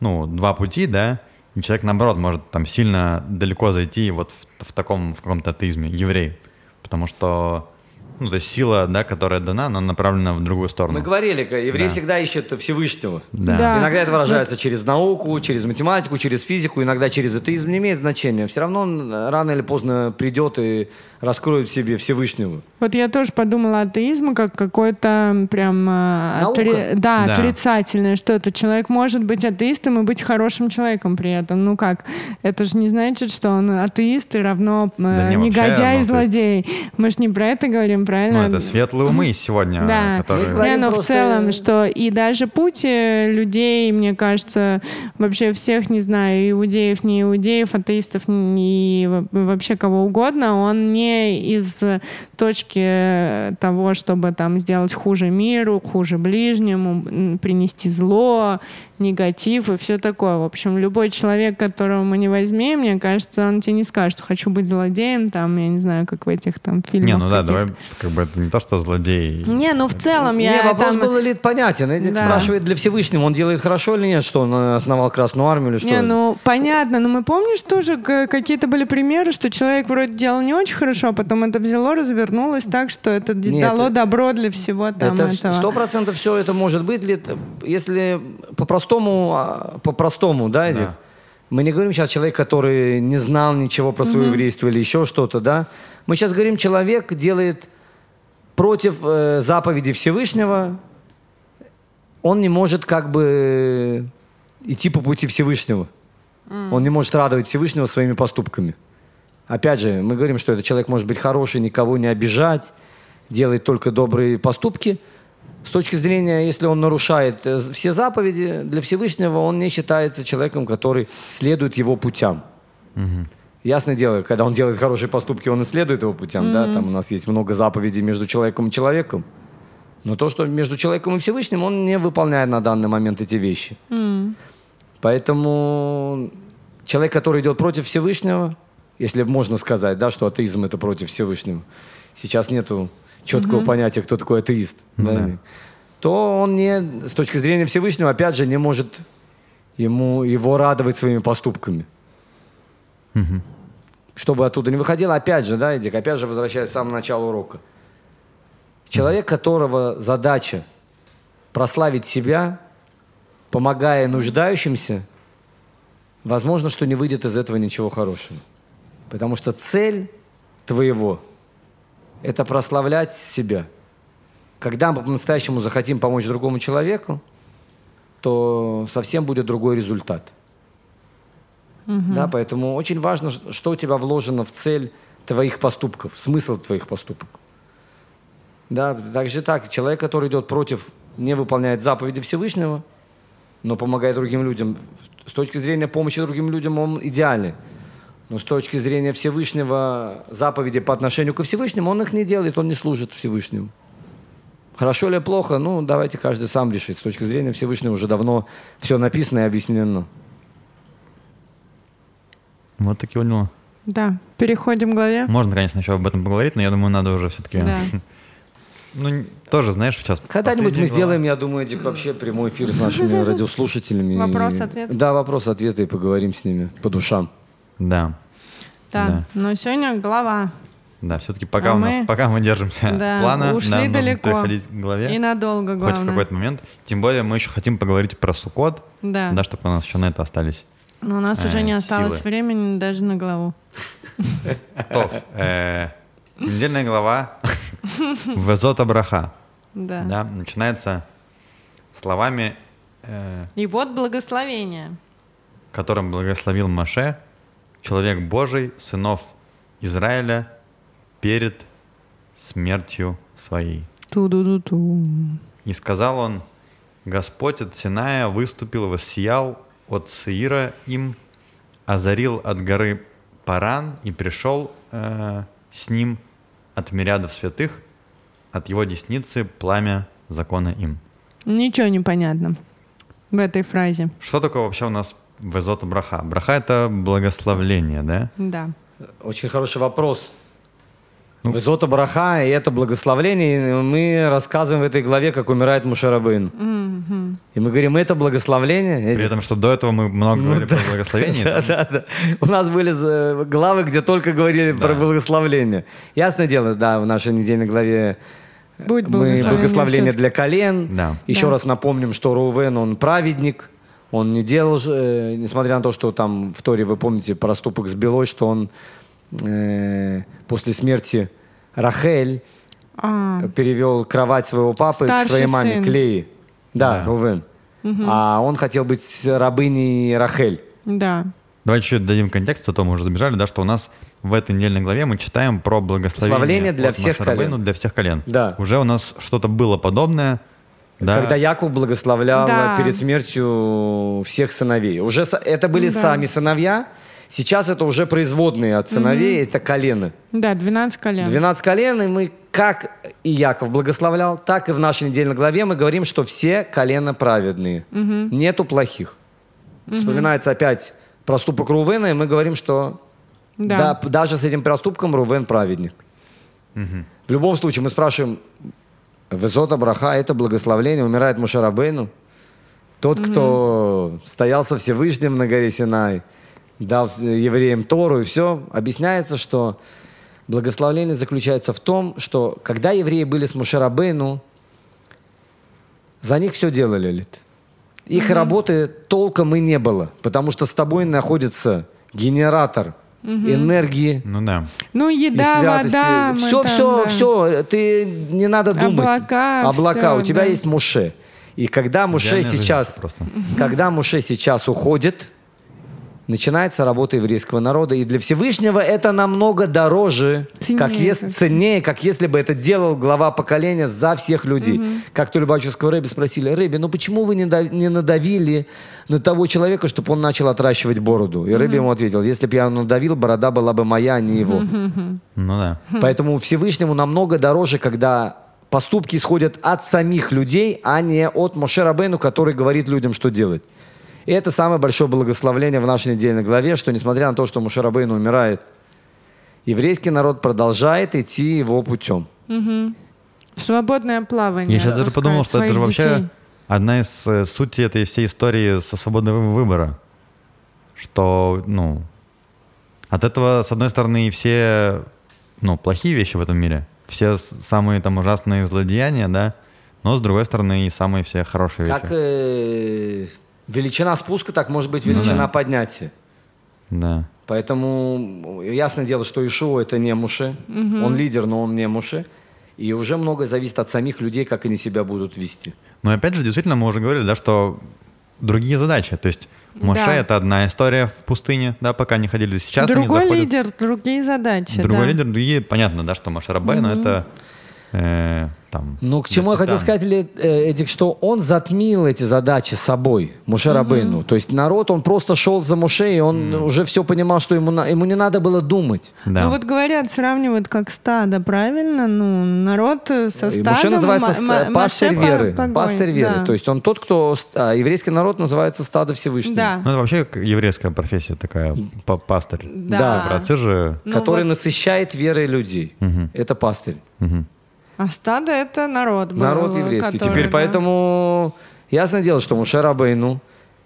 ну, два пути, да, и человек, наоборот, может там сильно далеко зайти вот в, в таком, в каком-то атеизме, еврей, потому что, ну, то есть сила, да, которая дана, она направлена в другую сторону. Мы говорили, еврей Да. всегда ищет Всевышнего. Да. Да. Иногда это выражается через науку, через математику, через физику, иногда через атеизм, не имеет значения. Все равно он рано или поздно придет и раскроет в себе Всевышнего. Вот я тоже подумала атеизм как какой-то прям э, отри- да, Да. отрицательное что-то. Человек может быть атеистом и быть хорошим человеком при этом. Ну как? Это же не значит, что он атеист и равно э, Да не, вообще, негодяй ну, и злодей. Мы же не про это говорим, Ну, правильно? это светлые умы сегодня, Да, которые... Не, но в просто- целом, что и даже путь людей, мне кажется, вообще всех, не знаю, иудеев, не иудеев, атеистов, во- вообще кого угодно, он не из точки того, чтобы там сделать хуже миру, хуже ближнему, принести зло, негатив и все такое. В общем, любой человек, которого мы не возьмем, мне кажется, он тебе не скажет, хочу быть злодеем, там, я не знаю, как в этих там фильмах. Не, ну да, давай, как бы это не то, что злодей. Не, ну в целом не, я вопрос там... был ли понятен. Эдик Да. спрашивает для Всевышнего, он делает хорошо или нет, что он э, основал Красную Армию или что? Не, ну понятно, но мы помнишь тоже какие-то были примеры, что человек вроде делал не очень хорошо, а потом это взяло, развернулось так, что это Нет, дало это- добро для всего там это этого. сто процентов все это может быть, если по-простому, а, по-простому, да, Эдик? Да. Мы не говорим сейчас человек, который не знал ничего про свое еврейство или еще что-то, да? Мы сейчас говорим, человек делает против э, заповеди Всевышнего, он не может как бы идти по пути Всевышнего. Он не может радовать Всевышнего своими поступками. Опять же, мы говорим, что этот человек может быть хороший, никого не обижать, делает только добрые поступки. С точки зрения, если он нарушает э, все заповеди, для Всевышнего он не считается человеком, который следует его путям. Ясное дело, когда он делает хорошие поступки, он и следует его путям, да, там у нас есть много заповедей между человеком и человеком. Но то, что между человеком и Всевышним, он не выполняет на данный момент эти вещи. Поэтому человек, который идет против Всевышнего, если можно сказать, да, что атеизм это против Всевышнего, сейчас нету четкого понятия, кто такой атеист, да, Да. то он не, с точки зрения Всевышнего, опять же, не может ему, его радовать своими поступками. Чтобы оттуда не выходило, опять же, да, Эдик, опять же возвращаясь к самому началу урока. Человек, которого задача прославить себя, помогая нуждающимся, возможно, что не выйдет из этого ничего хорошего. Потому что цель твоего – это прославлять себя. Когда мы по-настоящему захотим помочь другому человеку, то совсем будет другой результат. Да, поэтому очень важно, что у тебя вложено в цель твоих поступков, смысл твоих поступок. Да, также так, человек, который идет против, не выполняет заповеди Всевышнего, но помогает другим людям, с точки зрения помощи другим людям он идеальный. Но с точки зрения Всевышнего, заповеди по отношению ко Всевышнему, он их не делает, он не служит Всевышнему. Хорошо или плохо, ну, давайте каждый сам решит. С точки зрения Всевышнего уже давно все написано и объяснено. Вот такие вот дела. Да, переходим к главе. Можно, конечно, еще об этом поговорить, но я думаю, надо уже все-таки... Да. [laughs] Ну, тоже, знаешь, сейчас... Когда-нибудь мы последняя сделаем, я думаю, Дик, вообще прямой эфир с нашими [laughs] радиослушателями. Вопрос-ответ. Да, вопрос-ответы и поговорим с ними по душам. Да, Да. Да. Но сегодня глава. да, все-таки пока А у нас, мы- пока мы держимся [laughs] Да, плана, ушли нужно далеко. переходить к главе. И надолго, Хоть в главное. какой-то момент. Тем более мы еще хотим поговорить про Сукот, Да. да, чтобы у нас еще на это остались. Но у нас уже Э, не осталось силы. времени даже на главу. [laughs] Тов, э, недельная глава [laughs] Везота Браха. Да. Да, начинается словами, э, И вот благословение. которым благословил Маше, человек Божий, сынов Израиля, перед смертью своей. Ту-ду-ду-ту. И сказал он, Господь от Синая выступил, воссиял от Сеира им, озарил от горы Паран и пришел э, с ним от мириадов святых, от его десницы пламя закона им. Ничего не понятно в этой фразе. Что такое вообще у нас Везота Браха? Браха — это благословление, да? Да. Очень хороший вопрос. Ну. Везота Браха, и это благословление. И мы рассказываем в этой главе, как умирает Мушарабын. И мы говорим, это благословление. При этом, что до этого мы много говорили про благословение. Да, да, да. У нас были э, главы, где только говорили про благословление. Ясное дело, да, в нашей недельной главе Будет мы благословение благословение всё-таки. для колен. Да. Еще Да. раз напомним, что Рувен, он праведник. Он не делал, же, э, несмотря на то, что там в Торе, вы помните, проступок с Белой, что он э, после смерти Рахель А, перевел кровать своего папы к Старший своей маме, сын. к Лее. Да, Да. Рувен. А он хотел быть рабыней Рахель. да. Давайте чуть дадим контекст, а то мы уже забежали, да, что у нас в этой недельной главе мы читаем про благословение для всех колен. для всех колен. Да. Уже у нас что-то было подобное. Да. Когда Яков благословлял Да. перед смертью всех сыновей. Уже это были Да. сами сыновья, сейчас это уже производные от сыновей, это колены. Да, 12 колен. 12 колен, и мы, как и Яков благословлял, так и в нашей недельной главе мы говорим, что все колена праведные. Нету плохих. Вспоминается опять проступок Рувена, и мы говорим, что Да. да, даже с этим проступком Рувен праведник. В любом случае, мы спрашиваем, Везота Браха – это благословление, умирает Мушарабейну. Тот, кто стоял со Всевышним на горе Синай, дал евреям Тору и все, объясняется, что благословление заключается в том, что когда евреи были с Мушарабейну, за них все делали, Лид. Их работы толком и не было, потому что с тобой находится генератор энергии, Ну да. Ну, и еда, святости. вода. мы все, там, все, да. все. Ты не надо думать. Облака, Облака. всё, У тебя да. есть Муше. И когда Муше Идеальная сейчас, когда Муше сейчас уходит, начинается работа еврейского народа. И для Всевышнего это намного дороже, Ценнее как если, как-то. ценнее, как если бы это делал глава поколения за всех людей. Как то Любачевского Рэби спросили, Рэби, ну почему вы не, дав- не надавили на того человека, чтобы он начал отращивать бороду? И Рэби ему ответил, если бы я надавил, борода была бы моя, а не его. [laughs] Ну да. Поэтому Всевышнему намного дороже, когда поступки исходят от самих людей, а не от Моше Рабейну, который говорит людям, что делать. И это самое большое благословление в нашей недельной главе, что несмотря на то, что Моше Рабейну умирает, еврейский народ продолжает идти его путем. В свободное плавание. Я сейчас даже подумал, что это же вообще детей. одна из э, сути этой всей истории со свободного выбора. Что, ну, от этого, с одной стороны, и все, ну, плохие вещи в этом мире, все самые там ужасные злодеяния, да, но с другой стороны и самые все хорошие Как вещи. э, Величина спуска так может быть Ну величина да. поднятия. Да. Поэтому ясное дело, что Ишуа это не муши. Он лидер, но он не муши. И уже многое зависит от самих людей, как они себя будут вести. Но опять же, действительно, мы уже говорили, да, что другие задачи. То есть Моше Да. это одна история в пустыне, да, пока не ходили. Сейчас Другой они заходят. лидер, другие задачи. Другой да. лидер, другие, понятно, да, что Моше Рабейну это э, там. Ну, к чему я хотел сказать, э, Эдик, что он затмил эти задачи собой, Муше Рабейну. То есть народ, он просто шел за Муше, и он уже все понимал, что ему, на- ему не надо было думать. Да. Ну вот говорят, сравнивают как стадо, правильно? Ну, народ э, со И стадом... Муше называется ст- ма- пастырь веры. погонь, Пастырь веры. да. То есть он тот, кто... а, еврейский народ называется стадо Всевышнего. Да. Ну, это вообще еврейская профессия такая, па- пастырь. Да. Праотцы же... Ну который вот, насыщает верой людей. Это пастырь. Мгм. А стадо это народ был, Народ еврейский. который, Теперь да. поэтому ясное дело, что Муше Рабейну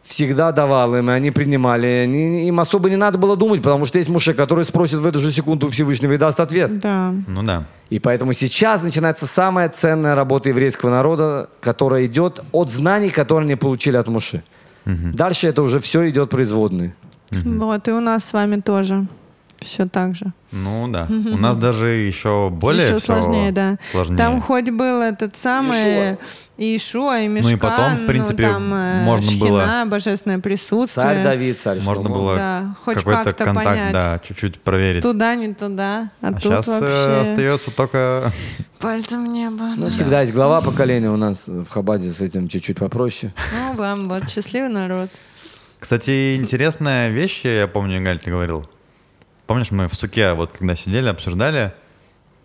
всегда давал им, и они принимали. Они- им особо не надо было думать, потому что есть Муше, который спросит в эту же секунду Всевышнего и даст ответ. Да. Ну да. И поэтому сейчас начинается самая ценная работа еврейского народа, которая идет от знаний, которые они получили от Муше. Дальше это уже все идет производные. Вот, и у нас с вами тоже все так же. Ну да. [laughs] У нас даже еще более Еще сложнее, да. Сложнее. Там хоть был этот самый и Ишуа, и Мешкан, Ну и потом, в принципе, ну, там, э, можно Шхина, было- божественное присутствие. Царь Давид, царь Можно Шломо. было Да, хоть какой-то как-то контакт, понять. да, чуть-чуть проверить. Туда, не туда. А, а тут сейчас вообще остается только... [laughs] пальцем небо. Ну, да. всегда есть глава поколения у нас в Хабаде с этим чуть-чуть попроще. Ну, вам вот, счастливый народ. Кстати, интересная вещь, я помню, Галь, ты говорил. Помнишь, мы в суке вот когда сидели, обсуждали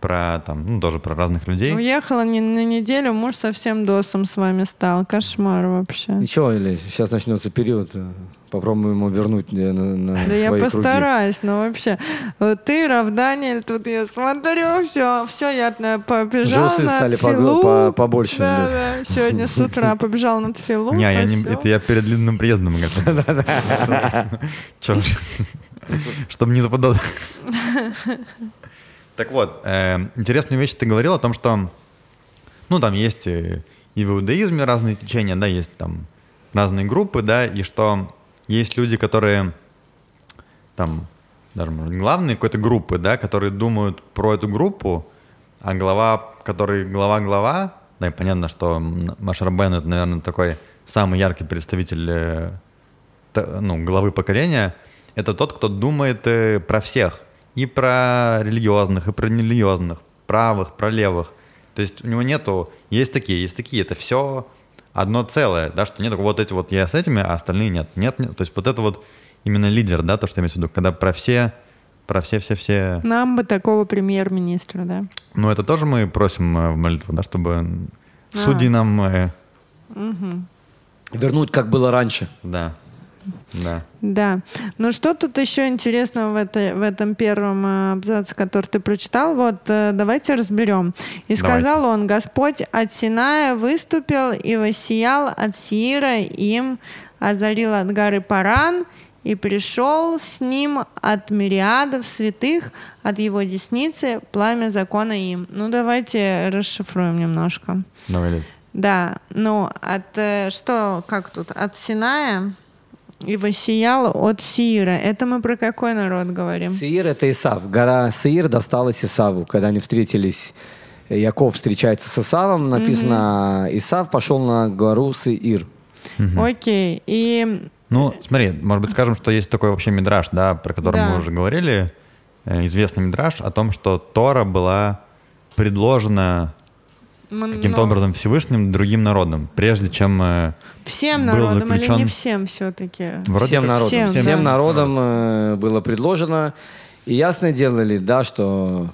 про там, ну, тоже про разных людей. Уехала не на неделю, муж совсем досом с вами стал. Кошмар вообще. Ничего, или сейчас начнется период, э, попробуем ему вернуть э, на, на Да я свои круги. постараюсь, но вообще. Вот ты, Рав Даниэль, тут я смотрю, все, все, я на- побежала Жусы на стали тфилу. погл- по- побольше, Да, да. да, сегодня с утра [laughs] побежал на тфилу. Не, я не, это я перед длинным приездом. [laughs] Че [laughs] Чтобы не западал. [laughs] Так вот, э, интересную вещь ты говорил о том, что, ну, там есть э, и в иудаизме разные течения, да, есть там разные группы, да, и что есть люди, которые там, даже, может главные какой-то группы, да, которые думают про эту группу, а глава, который глава-глава, да, и понятно, что Машарбен это, наверное, такой самый яркий представитель э, ну, главы поколения, это тот, кто думает э, про всех. И про религиозных, и про нерелигиозных, правых, про левых. То есть у него нету, есть такие, есть такие, это все одно целое, да, что нет вот эти вот я с этими, а остальные нет. Нет, нет. То есть вот это вот именно лидер, да, то, что я имею в виду, когда про все, про все-все-все. Нам бы такого премьер-министра, да. Ну, это тоже мы просим э, в молитву, да, чтобы А. судьи нам, э, Вернуть, как было раньше. да, да. Да. Ну что тут еще интересного в, этой, в этом первом э, абзаце, который ты прочитал? Вот э, давайте разберем. И сказал он, Господь от Синая выступил и воссиял от Сиира им, озарил от горы Паран, и пришел с ним от мириадов святых, от его десницы, пламя закона им. Ну давайте расшифруем немножко. Давай. Да, ну от э, что, как тут, от Синая и воссиял от Сиира. Это мы про какой народ говорим? Сеир — это Исав. Гора Сеир досталась Исаву. Когда они встретились, Яков встречается с Исавом, написано, Исав пошел на гору Сеир. Окей. И Ну, смотри, может быть, скажем, что есть такой вообще мидраж, да, про который Да. мы уже говорили, э, известный мидраж о том, что Тора была предложена каким-то образом Всевышним другим народам, прежде чем э, всем был народам или заключен- не всем все-таки? вроде всем как- народам. всем, Всем, да. народам э, было предложено. И ясно делали, да, что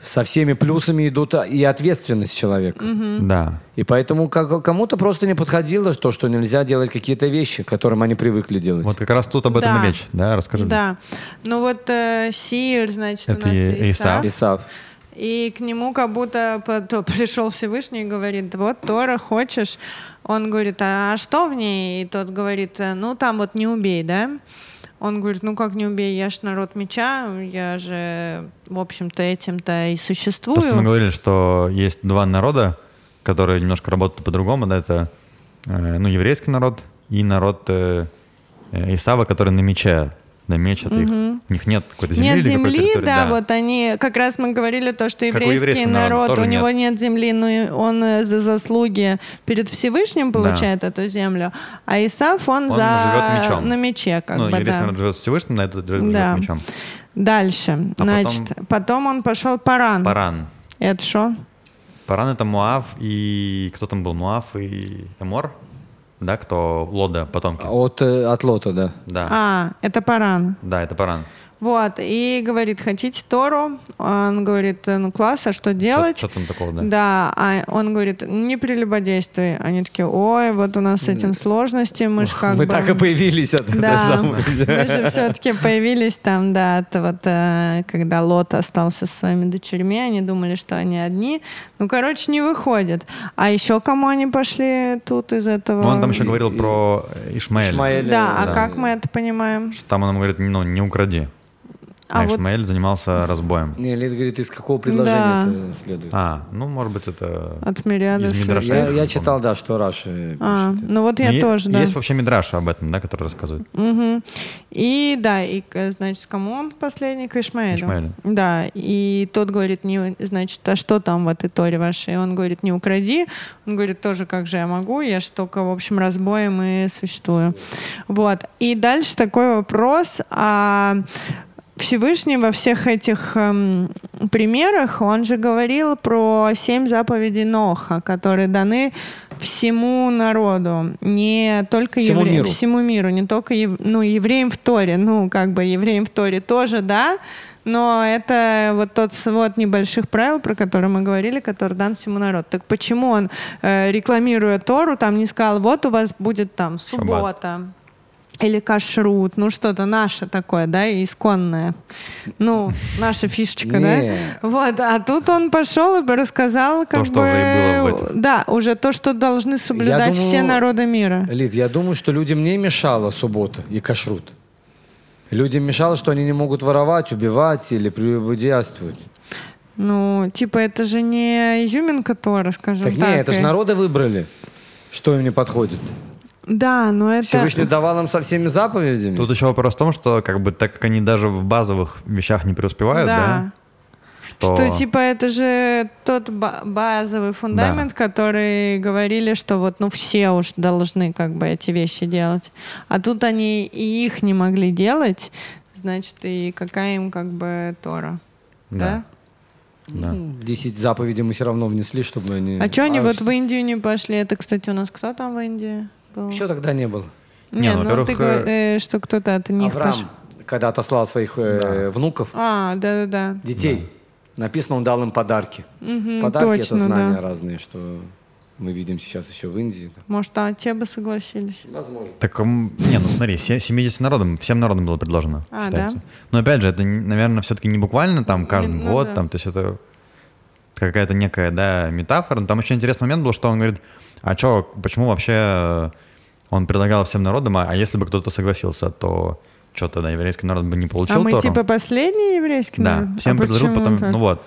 со всеми плюсами идут а, и ответственность человека. Да. И поэтому как, кому-то просто не подходило то, что нельзя делать какие-то вещи, к которым они привыкли делать. Вот как раз тут об этом Да. и речь, да, расскажи. Да. Ну вот э, Сир, значит, Это у нас и- Исав. Исав. И к нему как будто [laughs] пришел Всевышний и говорит, вот Тора хочешь? Он говорит, а что в ней? И тот говорит, «Э, ну там вот не убей, да? Он говорит, ну как не убей, я ж народ меча, я же, в общем-то, этим-то и существую. То, что мы говорили, что есть два народа, которые немножко работают по-другому, да, это э, ну, еврейский народ и народ э, э, Исава, который на мече, да, мечет их. У них нет какой-то земли Нет земли, территории, да, вот они, как раз мы говорили то, что еврейский народа народ, у него нет. нет земли, но он э, за заслуги перед Всевышним получает эту землю, а Исаф, он, Он за живет мечом. на мече, как ну, бы, еврейский да. народ живет Всевышним, на этот живет Да. мечом. Дальше, А значит, потом... он пошел Паран. Паран. Это что? Паран это Муав и... Кто там был? Муав и Эмор? Да, кто? Лода, потомки. От, э, от лота, да. Да. А, это Паран. Да, это Паран. Вот, и говорит, хотите Тору? Он говорит, ну класс, а что делать? Что там такого, да? Да, а он говорит, не прелюбодействуй. Они такие, ой, вот у нас с этим сложности, мы ж как Мы бы... так и появились от Да, мы же все-таки появились там, да, от вот, э, когда Лот остался со своими дочерьми, они думали, что они одни. Ну, короче, не выходит. А еще кому они пошли тут из этого? Ну, он там еще говорил про Ишмаэля. Ишмаэля. Да, а Да. как мы это понимаем? Там он говорит, ну, не укради. А А, вот- Ишмаэль занимался разбоем. Не, Лид говорит, из какого предложения Да. это следует? А, ну, может быть, это... От Мириада Из Мидраша. я, я читал, да, что Раши А, пишет. ну вот я е- тоже, да. Есть вообще Мидраш об этом, да, который рассказывает. Мгм. И да, и значит, кому он последний? К Ишмаэлю. Ишмаэлю. Да, и тот говорит, не, значит, а что там в этой торе вашей? Он говорит, не укради. Он говорит, тоже как же я могу, я ж только, в общем, разбоем и существую. Вот. И дальше такой вопрос. А Всевышний во всех этих эм, примерах, он же говорил про семь заповедей Ноха, которые даны всему народу, не только Всему евреям, миру. всему миру, не только ев- ну, евреям в Торе, ну, как бы евреям в Торе тоже, да, но это вот тот свод небольших правил, про которые мы говорили, который дан всему народу. Так почему он, э, рекламируя Тору, там не сказал, вот у вас будет там суббота, или кашрут, ну что-то наше такое, да, исконное. Ну, наша фишечка, да? Вот, а тут он пошел и рассказал, как что бы... уже и было в этих. Да, уже то, что должны соблюдать думаю, все народы мира. Лид, я думаю, что людям не мешала суббота и кашрут. Людям мешало, что они не могут воровать, убивать или прелюбодействовать. Ну, типа, это же не изюминка Тора, скажем Так так. не, это же народы выбрали, что им не подходит. Да, но это... Всевышний давал им со всеми заповедями. Тут еще вопрос в том, что как бы так как они даже в базовых вещах не преуспевают, да, Да. что, Что, типа, это же тот ба- базовый фундамент, который говорили, что вот, ну, все уж должны как бы эти вещи делать. А тут они и их не могли делать, значит, и какая им как бы Тора. Да? Да. Ну, Десять заповедей мы все равно внесли, чтобы они... А что они вот с- в Индию не пошли? Это, кстати, у нас кто там в Индии был? Еще тогда не было. Не, ну, ну во-первых, ты говор- э, что кто-то от них Авраам, пошел. когда отослал своих э, внуков, А, да-да-да. детей, написано, он дал им подарки. Мгм, Подарки точно, это знания да. разные, что мы видим сейчас еще в Индии. Может, а те бы согласились. Возможно. Так, не, ну смотри, се- 70 народам, всем народам было предложено, А, считается. да? Но опять же, это, не- наверное, все-таки не буквально там каждый ну год, да. там, то есть это какая-то некая, да, метафора. Но Там очень интересный момент был, что он говорит, а что, почему вообще э, он предлагал всем народам, а, а если бы кто-то согласился, то что тогда, еврейский народ бы не получил а мы Тору? типа последний еврейский Да, народ? всем а предложил, потом, так? ну вот,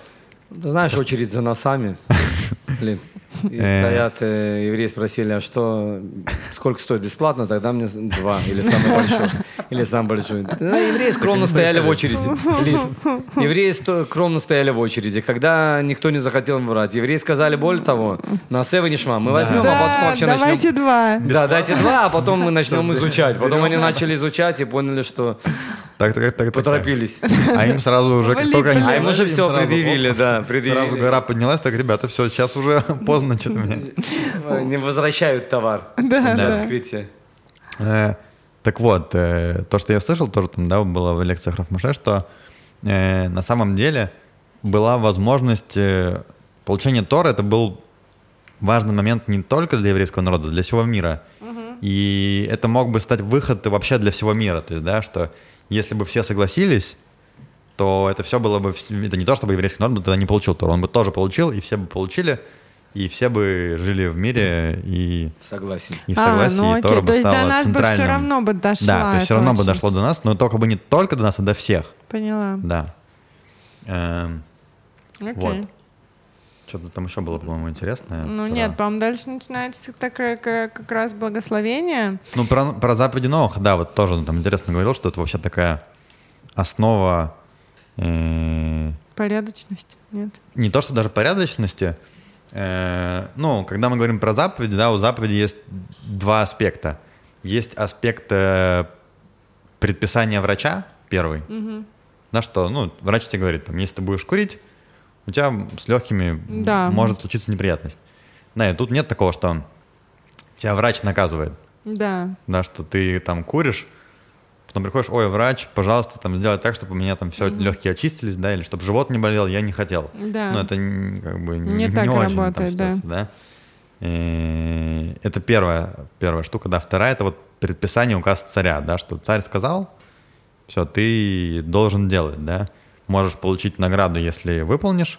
Ты знаешь, очередь за носами. [laughs] Блин. И Э. стоят, э, евреи спросили, а что, сколько стоит бесплатно? Тогда мне два, или самый большой, или самый большой. Да, евреи скромно стояли в очереди. Евреи сто- скромно стояли в очереди, когда никто не захотел им врать. Евреи сказали, более того, на сева нишма, мы возьмем, а потом вообще давайте начнем... два. Да, дайте два, а потом мы начнем изучать. Потом они начали изучать и поняли, что так, так, так, поторопились. А им сразу уже, как только они А им уже все сразу, предъявили, да, Сразу предъявили. гора поднялась, так, ребята, все, сейчас уже [laughs] поздно что-то менять. Не возвращают товар. [laughs] Да, да. открытия. Э, Так вот, э, то, что я слышал, тоже там, да, было в лекциях Рафмаше, что э, на самом деле была возможность получения Тора, это был важный момент не только для еврейского народа, для всего мира. И это мог бы стать выход вообще для всего мира. То есть, да, что если бы все согласились, то это все было бы... Это не то, чтобы еврейский народ бы тогда не получил Тору. Он бы тоже получил, и все бы получили, и все бы жили в мире, и Согласен. и в А, согласии ну и Тора бы то есть до нас бы центральным. все равно бы дошла. Да, то есть все равно бы дошло до нас, но только бы не только до нас, а до всех. Поняла. Да. Эм, Окей. Вот. Что-то там еще было, по-моему, интересное. Ну про- нет, по-моему, дальше начинается так, как, как раз благословение. Ну, про, про заповеди Ноха, да, вот тоже он там интересно говорил, что это вообще такая основа э, Порядочность, нет? не то, что даже порядочности. э, ну, когда мы говорим про заповеди, да, у заповеди есть два аспекта. Есть аспект э, предписания врача, первый, да, что, ну, врач тебе говорит, там, если ты будешь курить, у тебя с легкими Да. может случиться неприятность. Да, и тут нет такого, что тебя врач наказывает Да. да, что ты там куришь, потом приходишь, ой, врач, пожалуйста, там сделай так, чтобы у меня там все легкие очистились, да, или чтобы живот не болел, я не хотел. Да. Ну, это как бы Не не, так не очень там работает, да. ситуация, да. И это первая, первая штука, да. Вторая, это вот предписание указ царя, да, что царь сказал, все, ты должен делать, да. Можешь получить награду, если выполнишь,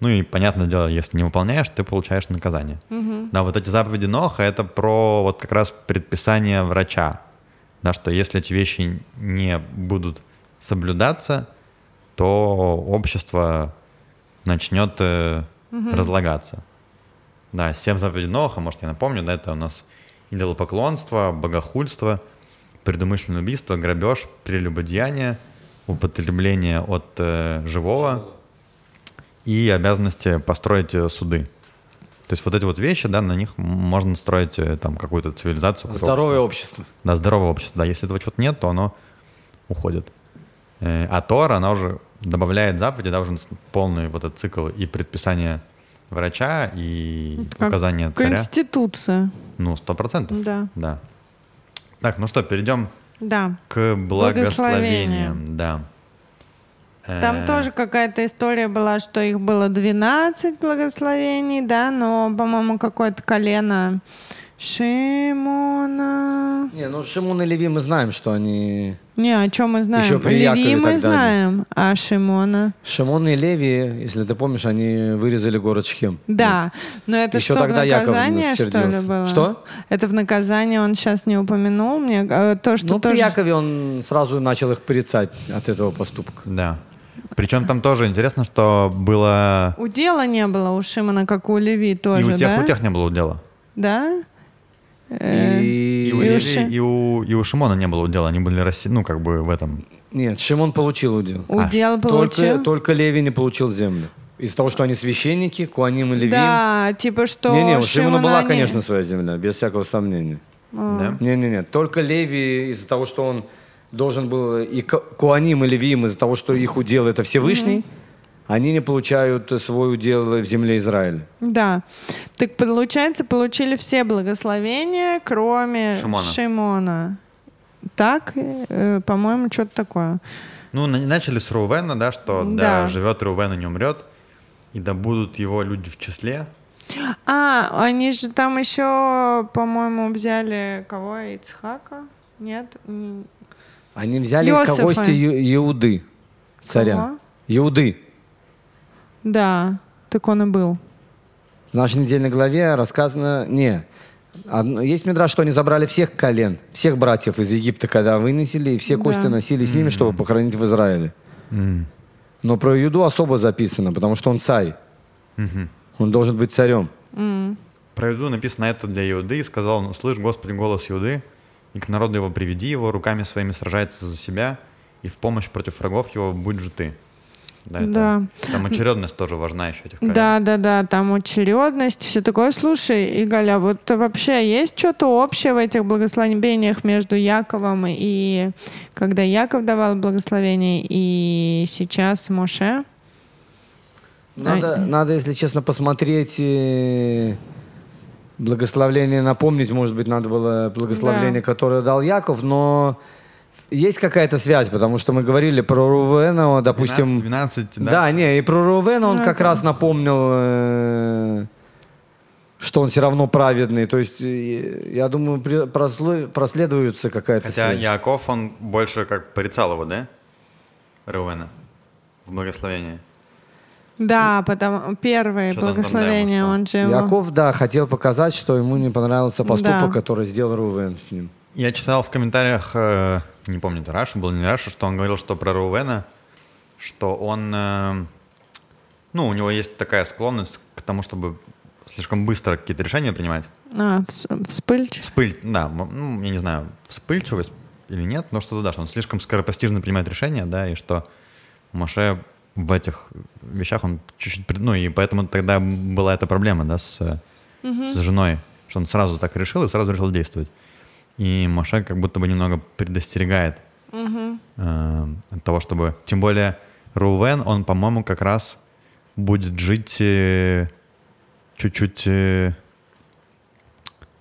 ну и, понятное дело, если не выполняешь, ты получаешь наказание. Да, вот эти заповеди Ноха — это про вот как раз предписание врача. Да, что если эти вещи не будут соблюдаться, то общество начнет э, разлагаться. Да, семь заповедей Ноха, может, я напомню, да, это у нас идолопоклонство, богохульство, предумышленное убийство, грабеж, прелюбодеяние, употребление от э, живого и обязанности построить э, суды. То есть вот эти вот вещи, да, на них можно строить э, там какую-то цивилизацию. Здоровое общество. да, здоровое общество. Да, если этого чего-то нет, то оно уходит. Э, А Тора, она уже добавляет заповеди, да, уже полный вот этот цикл и предписание врача, и Как указания царя. Конституция. Ну, сто процентов. Да. Да. Так, ну что, перейдем Да. к Благословениям. Да. Там Э, тоже какая-то история была, что их было 12 благословений, да, но, по-моему, какое-то колено Шимона. Не, ну Шимон и Леви мы знаем, что они... Не, о чем мы знаем? Еще при Леви Якове мы знаем, а Шимона? Шимон и Леви, если ты помнишь, они вырезали город Шхем. Да, но это Еще что, в тогда Яков наказание, что ли, было? Что? Это в наказание он сейчас не упомянул мне. э, То, что Ну, при тоже... Якове он сразу начал их порицать от этого поступка. Да. Причем там тоже интересно, что было... У дела не было у Шимона, как у Леви тоже, и у тех, да? у тех не было удела. Да? И, у И... И у Леви, Ши- и, у, и у Шимона не было удела. Они были рассе... ну, как бы в этом. Нет, Шимон получил удел. Удел Только, получил? только Леви не получил землю. Из-за того, что они священники, Куаним и Левиим. Да, типа что Не-не, у Шимона была, они- конечно, своя земля, без всякого сомнения. А. Да? Не-не-не, только Леви из-за того, что он должен был... И Ку- Куаним и Левиим из-за того, что их удел это Всевышний, они не получают свой удел в земле Израиля. Да. Так получается, получили все благословения, кроме Шимона. Шимона. Так, э, по-моему, что-то такое. Ну, на- начали с Рувена, да, что да, Да. живет Рувен и не умрет, и да будут его люди в числе. А, они же там еще, по-моему, взяли кого? Ицхака? Нет? Они взяли Иосифа. кого-то Ю- Иуды, царя. Кого? Иуды. Да, так он и был. В нашей недельной главе рассказано... Не, одно- есть мидра, что они забрали всех колен, всех братьев из Египта, когда вынесли, и все Да. кости носили с ними, чтобы похоронить в Израиле. Но про Иуду особо записано, потому что он царь. Он должен быть царем. М. Про Иуду написано это для Иуды, и сказал он, услышь, Господи, голос Иуды, и к народу его приведи его, руками своими сражается за себя, и в помощь против врагов его будь же ты. Да, это- Да. Там очередность тоже важна еще этих колен. Да, да, да, там очередность, все такое. Слушай, Иголь, а вот вообще есть что-то общее в этих благословениях между Яковом и когда Яков давал благословение и сейчас Моше? Надо, надо, если честно, посмотреть э, благословление, напомнить, может быть, надо было благословление, Да. которое дал Яков, но есть какая-то связь, потому что мы говорили про Рувена, допустим... 12, 12, да? Да, не, и про Рувена он Ну, как это- раз напомнил, э, что он все равно праведный. То есть, э, я думаю, проследуется какая-то Хотя связь. Яков, он больше как порицал его, да? Рувена в благословении. Да, потому первое Что там, там, благословение, да, он же его... Яков, да, хотел показать, что ему не понравился поступок, Да. который сделал Рувен с ним. Я читал в комментариях, э, не помню, это Раша был, не Раша, что он говорил, что про Рувена, что он, э, ну, у него есть такая склонность к тому, чтобы слишком быстро какие-то решения принимать. А, вс- вспыльч. Вспыль, да, ну, я не знаю, вспыльчивость или нет, но что-то да, что он слишком скоропостижно принимает решения, да, и что Моше в этих вещах он чуть-чуть, ну и поэтому тогда была эта проблема, да, с, с женой, что он сразу так решил и сразу решил действовать. И Моше как будто бы немного предостерегает э, от того, чтобы... Тем более Рувен, он, по-моему, как раз будет жить э, чуть-чуть, э,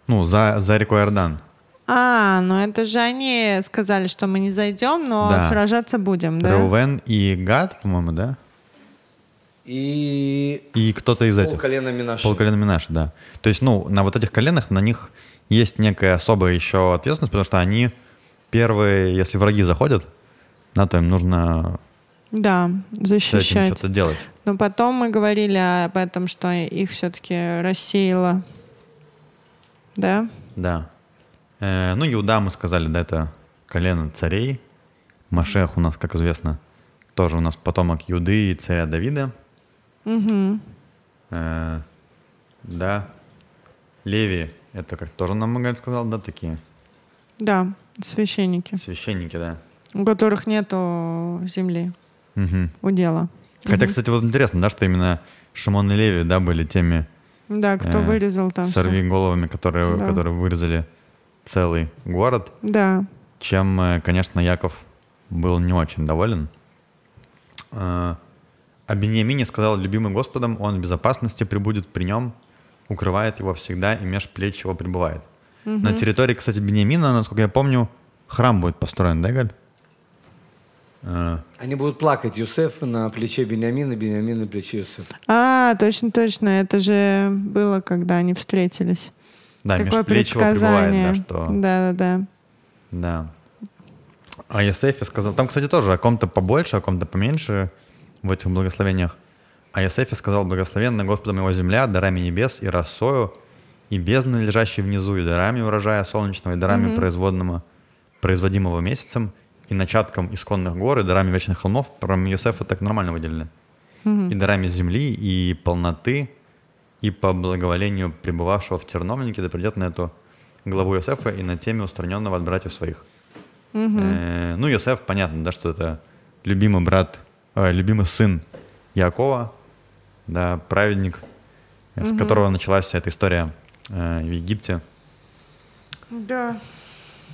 ну, за, за рекой Иордан. А, ну это же они сказали, что мы не зайдем, но Да. сражаться будем, да? Рувен и Гад, по-моему, да? И И кто-то из этих. полколена Минаши. Полколена Минаши, да. То есть, ну, на вот этих коленах, на них есть некая особая еще ответственность, потому что они первые, если враги заходят, да, то им нужно Да, защищать. что-то делать. Но потом мы говорили об этом, что их все-таки рассеяло. Да? Да. Э, ну, Иуда, мы сказали, да, это колено царей. Машех у нас, как известно, тоже у нас потомок Юды и царя Давида. Угу. Э, да. Леви, это как тоже нам Магаль сказал, да, такие Да, священники, священники, да. у которых нету земли, Мгм. удела. Хотя, кстати, вот интересно, да, что именно Шимон и Леви, да, были теми Да, кто э, вырезал там. сорви головами, которые, Да. которые вырезали целый город, Да. чем, э, конечно, Яков был не очень доволен. Э, О Бениамине сказал, любимый Господом, он в безопасности прибудет при нем, укрывает его всегда и меж плеч его пребывает. На территории, кстати, Бениамина, насколько я помню, храм будет построен, да, Галь? Э, Они будут плакать. Юсеф на плече Бениамина, Бениамин на плече Юсефа. А, точно, точно. Это же было, когда они встретились. Да, Такое меж плеч его пребывает, предсказание. да, что... Да, да, да. Да. А Йосефе сказал, там, кстати, тоже о ком-то побольше, о ком-то поменьше в этих благословениях. А Йосефе сказал, благословенна Господом его земля, дарами небес и росою, и бездны, лежащие внизу, и дарами урожая солнечного, и дарами производного, производимого месяцем, и начатком исконных гор, и дарами вечных холмов. Про Йосефа так нормально выделены. И дарами земли, и полноты, и по благоволению пребывавшего в терновнике, да придет на эту главу Йосефа и на теме устраненного от братьев своих. Э, ну, Йосеф, понятно, да, что это любимый брат, э, любимый сын Якова, да, праведник, э, с которого началась вся эта история э, в Египте. Да.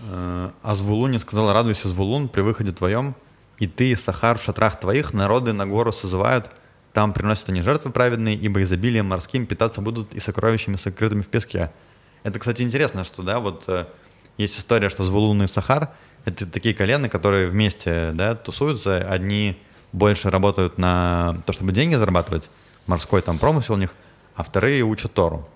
Э, А Звулуне сказал, радуйся, Звулун, при выходе твоем, и ты, Сахар, в шатрах твоих, народы на гору созывают, там приносят они жертвы праведные, ибо изобилием морским питаться будут и сокровищами, сокрытыми в песке. Это, кстати, интересно, что, да, вот э, есть история, что Звулун и Сахар — это такие колены, которые вместе, да, тусуются, одни больше работают на то, чтобы деньги зарабатывать, морской там промысел у них, а вторые учат Тору.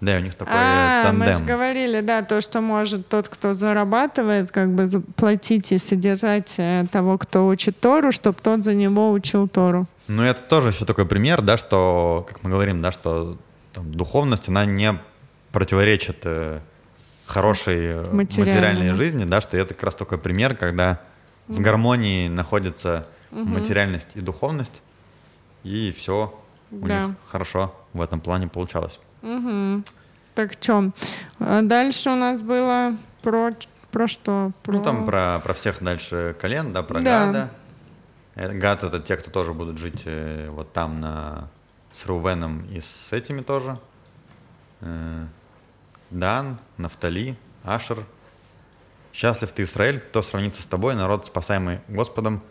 Да, у них такой э, А, мы же тандем. говорили, да, то, что может тот, кто зарабатывает, как бы платить и содержать э, того, кто учит Тору, чтобы тот за него учил Тору. Ну, это тоже еще такой пример, да, что, как мы говорим, да, что там, духовность, она не противоречит э, хорошей э, материальной жизни, да, что это как раз такой пример, когда в гармонии находится материальность и духовность, и все у Да. них хорошо в этом плане получалось. Так что? Дальше у нас было про, про что? Про... Ну, там про, про всех дальше колен, да, про Да. Гада. Э, Гад — это те, кто тоже будут жить э, вот там на, с Рувеном и с этими тоже. Э, Дан, Нафтали, Ашер. Счастлив ты, Израиль, кто сравнится с тобой, народ, спасаемый Господом.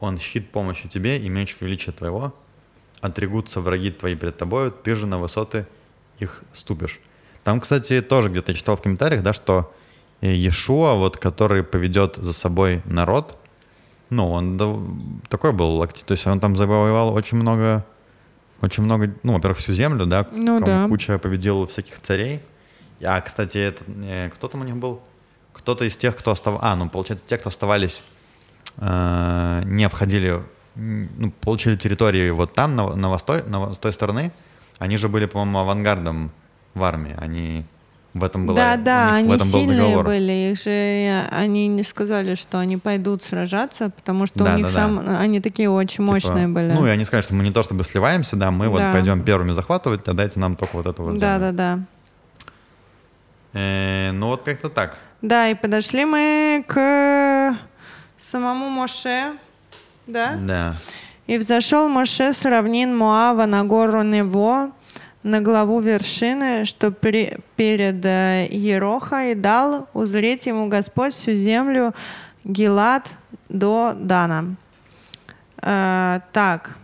Он щит помощи тебе и меч величия твоего. Отрегутся враги твои пред тобою, ты же на высоты их ступишь. Там, кстати, тоже где-то читал в комментариях, да, что э, Иешуа, вот, который поведет за собой народ, ну, он дов- такой был, то есть он там завоевал очень много, очень много, ну, во-первых, всю землю, да, Ну да. куча победил всяких царей. А, кстати, это, э, кто там у них был? Кто-то из тех, кто оставался, а, ну, получается, те, кто оставались, э, не входили, ну, получили территории вот там, на, на, востой, на, с той стороны, они же были, по-моему, авангардом в армии, они В этом было, Да, да, них в они этом был сильные договор. были. Их же э, они не сказали, что они пойдут сражаться, потому что Да, у них да, сам они такие очень Типа, мощные были. Ну, и они сказали, что мы не то чтобы сливаемся, да, мы вот Да. пойдем первыми захватывать, а дайте нам только вот эту вот да, да, да. Э, ну, вот как-то так. Да, и подошли мы к самому Моше, да? Да. И взошел Моше с равнин Моава на гору Нево, на главу вершины, что при- перед э, Ероха, и дал узреть ему Господь всю землю Гилад до Дана. Э, так,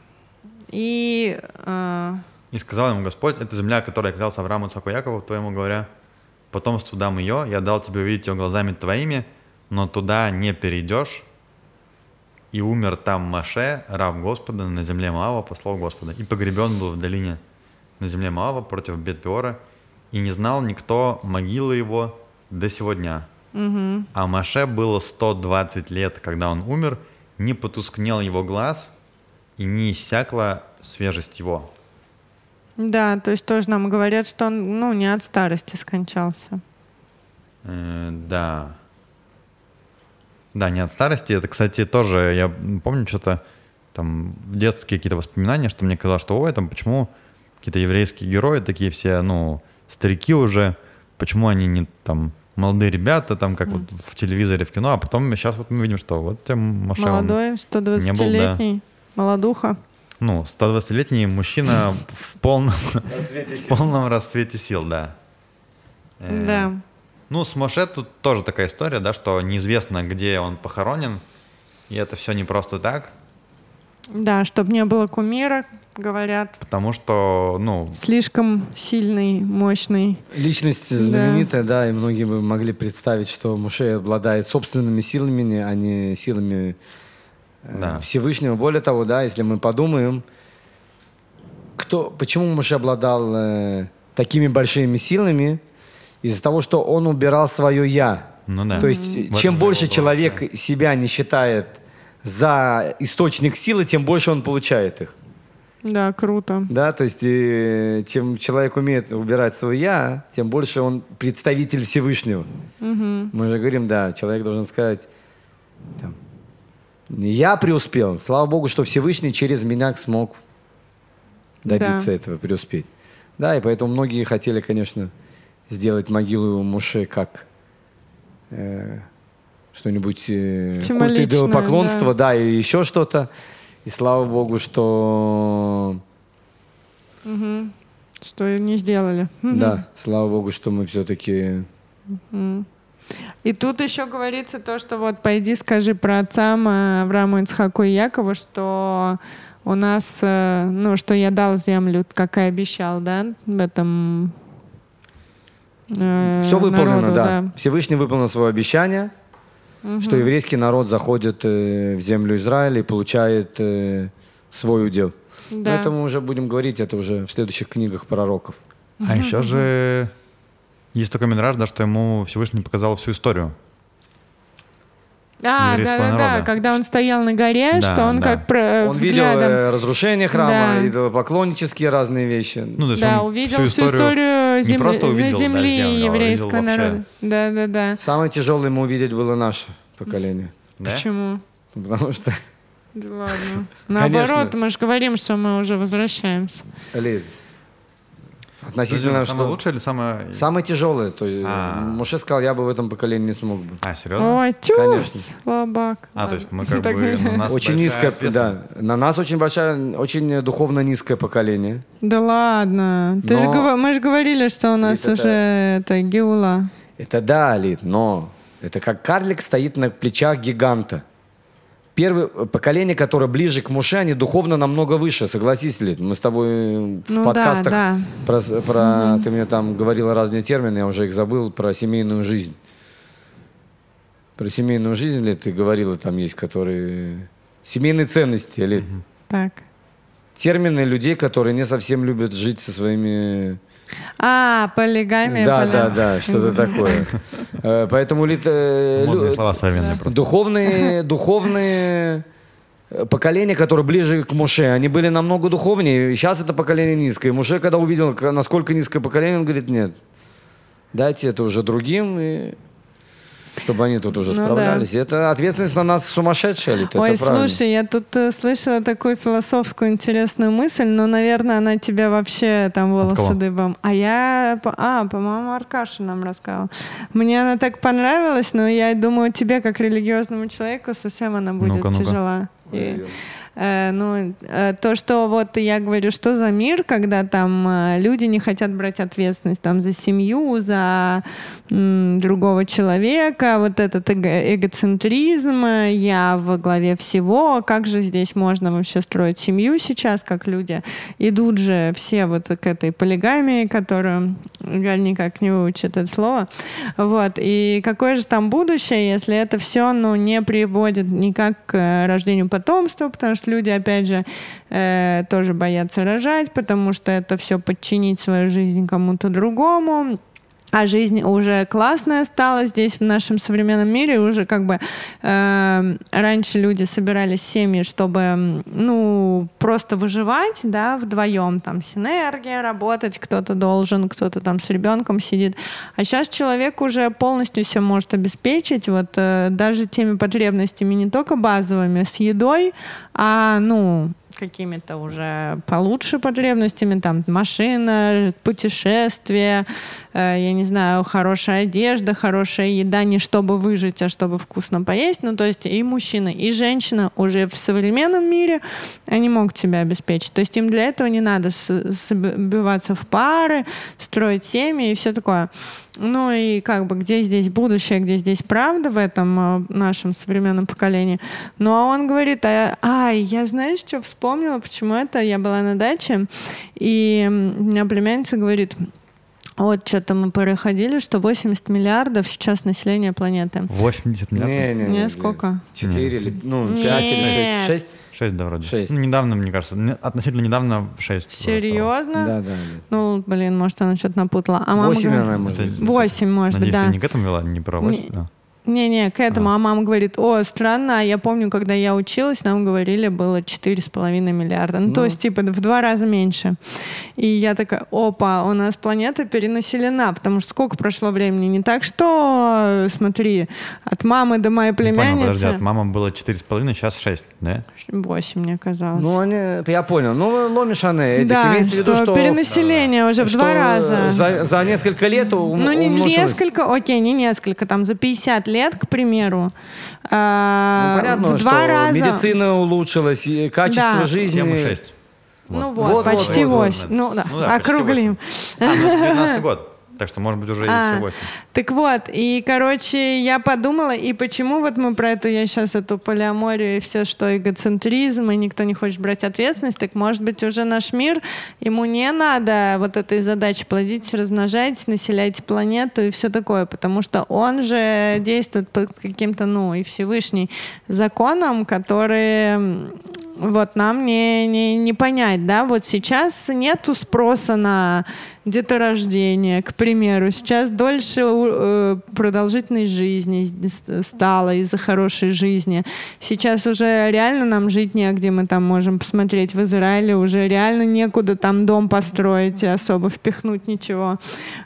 и... э, И сказал ему Господь, это земля, которая клялся Аврааму, Ицхаку и Якову, твоему говоря, потомству дам ее, я дал тебе увидеть ее глазами твоими, но туда не перейдешь. И умер там Маше, раб Господа, на земле Моава, по слову Господа. И погребен был в долине на земле Моава против Бетпиора, и не знал никто могилы его до сего дня. А Маше было 120 лет, когда он умер, не потускнел его глаз, и не иссякла свежесть его. да, то есть тоже нам говорят, что он ну, не от старости скончался. Э, да. Да, не от старости. Это, кстати, тоже, я помню что-то там детские какие-то воспоминания, что мне казалось, что ой, там почему какие-то еврейские герои такие все, ну, старики уже, почему они не там молодые ребята, там, как вот в телевизоре, в кино, а потом сейчас вот мы видим, что вот тем Маша, Молодой, не 120-летний, молодуха. ну, 120-летний мужчина в полном, [laughs] в полном расцвете сил, да. Э, Да. Ну, с Моше тут тоже такая история, да, что неизвестно, где он похоронен, и это все не просто так, Да, чтобы не было кумира, говорят. потому что, ну, Слишком сильный, мощный. Личность знаменитая, да. и многие бы могли представить, что Муше обладает собственными силами, а не силами э, Да. Всевышнего. Более того, да, если мы подумаем, кто, почему Муше обладал э, такими большими силами, из-за того, что он убирал свое «я». ну да. То есть, этом чем больше человек было, себя не считает за источник силы, тем больше он получает их. Да, круто. Да, то есть, э, чем человек умеет убирать свое я, тем больше он представитель Всевышнего. Мы же говорим, да, человек должен сказать, там, я преуспел. Слава Богу, что Всевышний через меня смог добиться Да. этого, преуспеть. Да, и поэтому многие хотели, конечно, сделать могилу Муше как э, что-нибудь э, культ Символичное, идолопоклонства, да. и еще что-то. И слава Богу, что Что не сделали. Да, слава Богу, что мы все-таки И тут еще говорится то, что вот пойди скажи про отцам э, Аврааму, Ицхаку и Якову, что у нас, э, ну, что я дал землю, как и обещал, да, в этом Все выполнено, народу, да. Всевышний выполнил свое обещание, что еврейский народ заходит э, в землю Израиля и получает э, свой удел. Но Да. это мы уже будем говорить, это уже в следующих книгах пророков. А еще же есть такой мидраж, да, что ему Всевышний показал всю историю. А, да, да, да, когда он стоял на горе, Да, что он да. как про, Он видел взглядом... э, разрушение храма, Да. идолопоклоннические разные вещи. Ну, то есть да, он увидел всю историю, не земли, просто увидел, да, земли землю, а еврейского народа. Да, да, да. Самое тяжелое ему увидеть было наше поколение. Да? Почему? Потому что, Да ладно. [laughs] Наоборот, мы же говорим, что мы уже возвращаемся. Лид, Подожди, относительно, самое что... лучшее или самое... Самое тяжелое. То есть, А. Муше сказал, я бы в этом поколении не смог бы. А, серьезно? Ой, тюс, Конечно. слабак. А, то есть мы [laughs] как Так- бы... [laughs] у нас очень низкое, да. На нас очень большая, очень духовно низкое поколение. Да ладно. Ты же Но- гова- мы же говорили, что у нас Это уже это геула. Это да, Лид, но это как карлик стоит на плечах гиганта. Первое э, поколение, которое ближе к Муше, они духовно намного выше, согласись, Лид. Мы с тобой э, в Ну да, подкастах да. про, про- ты мне там говорила разные термины, я уже их забыл, про семейную жизнь. Про семейную жизнь, Лид, ты говорила, там есть, которые... Семейные ценности, Лид. Так. Термины людей, которые не совсем любят жить со своими А, полигамия. Да, да, да, что-то такое. Э, Поэтому лит, э, Модные слова современные просто. духовные, [laughs] духовные э, поколения, которые ближе к Муше, они были намного духовнее. И Сейчас это поколение низкое. Муше, когда увидел, насколько низкое поколение, он говорит, нет. Дайте это уже другим, и чтобы они тут уже Ну да. справлялись. Это ответственность на нас сумасшедшая ли? Ой, это правильно. слушай, я тут э, слышала такую философскую интересную мысль, но, наверное, она тебя вообще там волосы дыбом. А я, а, по-моему, Аркаша нам рассказывал. Мне она так понравилась, но я думаю, тебе, как религиозному человеку, совсем она будет Ну-ка, ну-ка. тяжела. И, ну, э, то, что вот я говорю, что за мир, когда там э, люди не хотят брать ответственность там за семью, за другого человека, вот этот эго- эгоцентризм, э, я во главе всего, как же здесь можно вообще строить семью сейчас, как люди идут же все вот к этой полигамии, которую Галь никак не выучит это слово, вот, и какое же там будущее, если это все, ну, не приводит никак к э, рождению потомства, потому что люди, опять же, э, тоже боятся рожать, потому что это все подчинить свою жизнь кому-то другому. А жизнь уже классная стала здесь, в нашем современном мире. Уже как бы э, раньше люди собирались семьи, чтобы, ну, просто выживать, да, вдвоем. Там синергия, работать кто-то должен, кто-то там с ребенком сидит. А сейчас человек уже полностью все может обеспечить, вот э, даже теми потребностями не только базовыми, с едой, а, ну, какими-то уже получше потребностями, там машина, путешествие, э, я не знаю, хорошая одежда, хорошая еда, не чтобы выжить, а чтобы вкусно поесть. Ну, то есть и мужчина, и женщина уже в современном мире, они могут себя обеспечить. То есть им для этого не надо с- сбиваться в пары, строить семьи и все такое. Ну и как бы где здесь будущее, где здесь правда в этом э, нашем современном поколении. Ну а он говорит, а, ай, я знаешь, что вспомнила, почему это? Я была на даче, и у меня племянница говорит, вот что-то мы переходили, что 80 миллиардов сейчас население планеты. 80 миллиардов? Не, не, Не, сколько? Четыре или, ну, Нет. пять или шесть. Шесть? 6, да, вроде. Шесть. Ну, недавно, мне кажется, относительно недавно 6. Серьезно? Да, да, да. Ну, блин, может, она что-то напутала. А мама Восемь, говорит- наверное, может быть. Восемь, может Надеюсь, быть, да. ты не к этому вела, не про 8, Не- да. Не-не, к этому. А. мама говорит, о, странно, а я помню, когда я училась, нам говорили, было 4,5 миллиарда. Ну, то Ну. есть, типа, в два раза меньше. И я такая, опа, у нас планета перенаселена, потому что сколько прошло времени? Не так, что, смотри, от мамы до моей Не понял, подожди, племянницы... от мамы было 4,5, сейчас 6, да? 8, мне казалось. Ну, они, я понял. Ну, ломишь они этих. да, Имеется в виду, что что... перенаселение уже в что два раза. За, за несколько лет ум- Ну, не несколько, окей, не несколько, там за 50 лет, к примеру, а, Ну, понятно, в два что раза... медицина улучшилась, качество Да. жизни... Тема 6. Ну вот, Вот, почти вот, вот, 8. Ну да, Ну да, округлим. А, ну, это 19 год. Так что, может быть, уже и А, все 8. Так вот, и, короче, я подумала, и почему вот мы про это, я сейчас эту полиаморию и все, что эгоцентризм, и никто не хочет брать ответственность, так может быть уже наш мир, ему не надо вот этой задачи плодить, размножать, населять планету и все такое, потому что он же действует под каким-то, ну, и Всевышний законом, которые вот нам не, не, не понять, да, вот сейчас нету спроса на деторождение, к примеру. Сейчас дольше э, продолжительность жизни с- стала из-за хорошей жизни. Сейчас уже реально нам жить негде, мы там можем посмотреть в Израиле, уже реально некуда там дом построить и особо впихнуть ничего.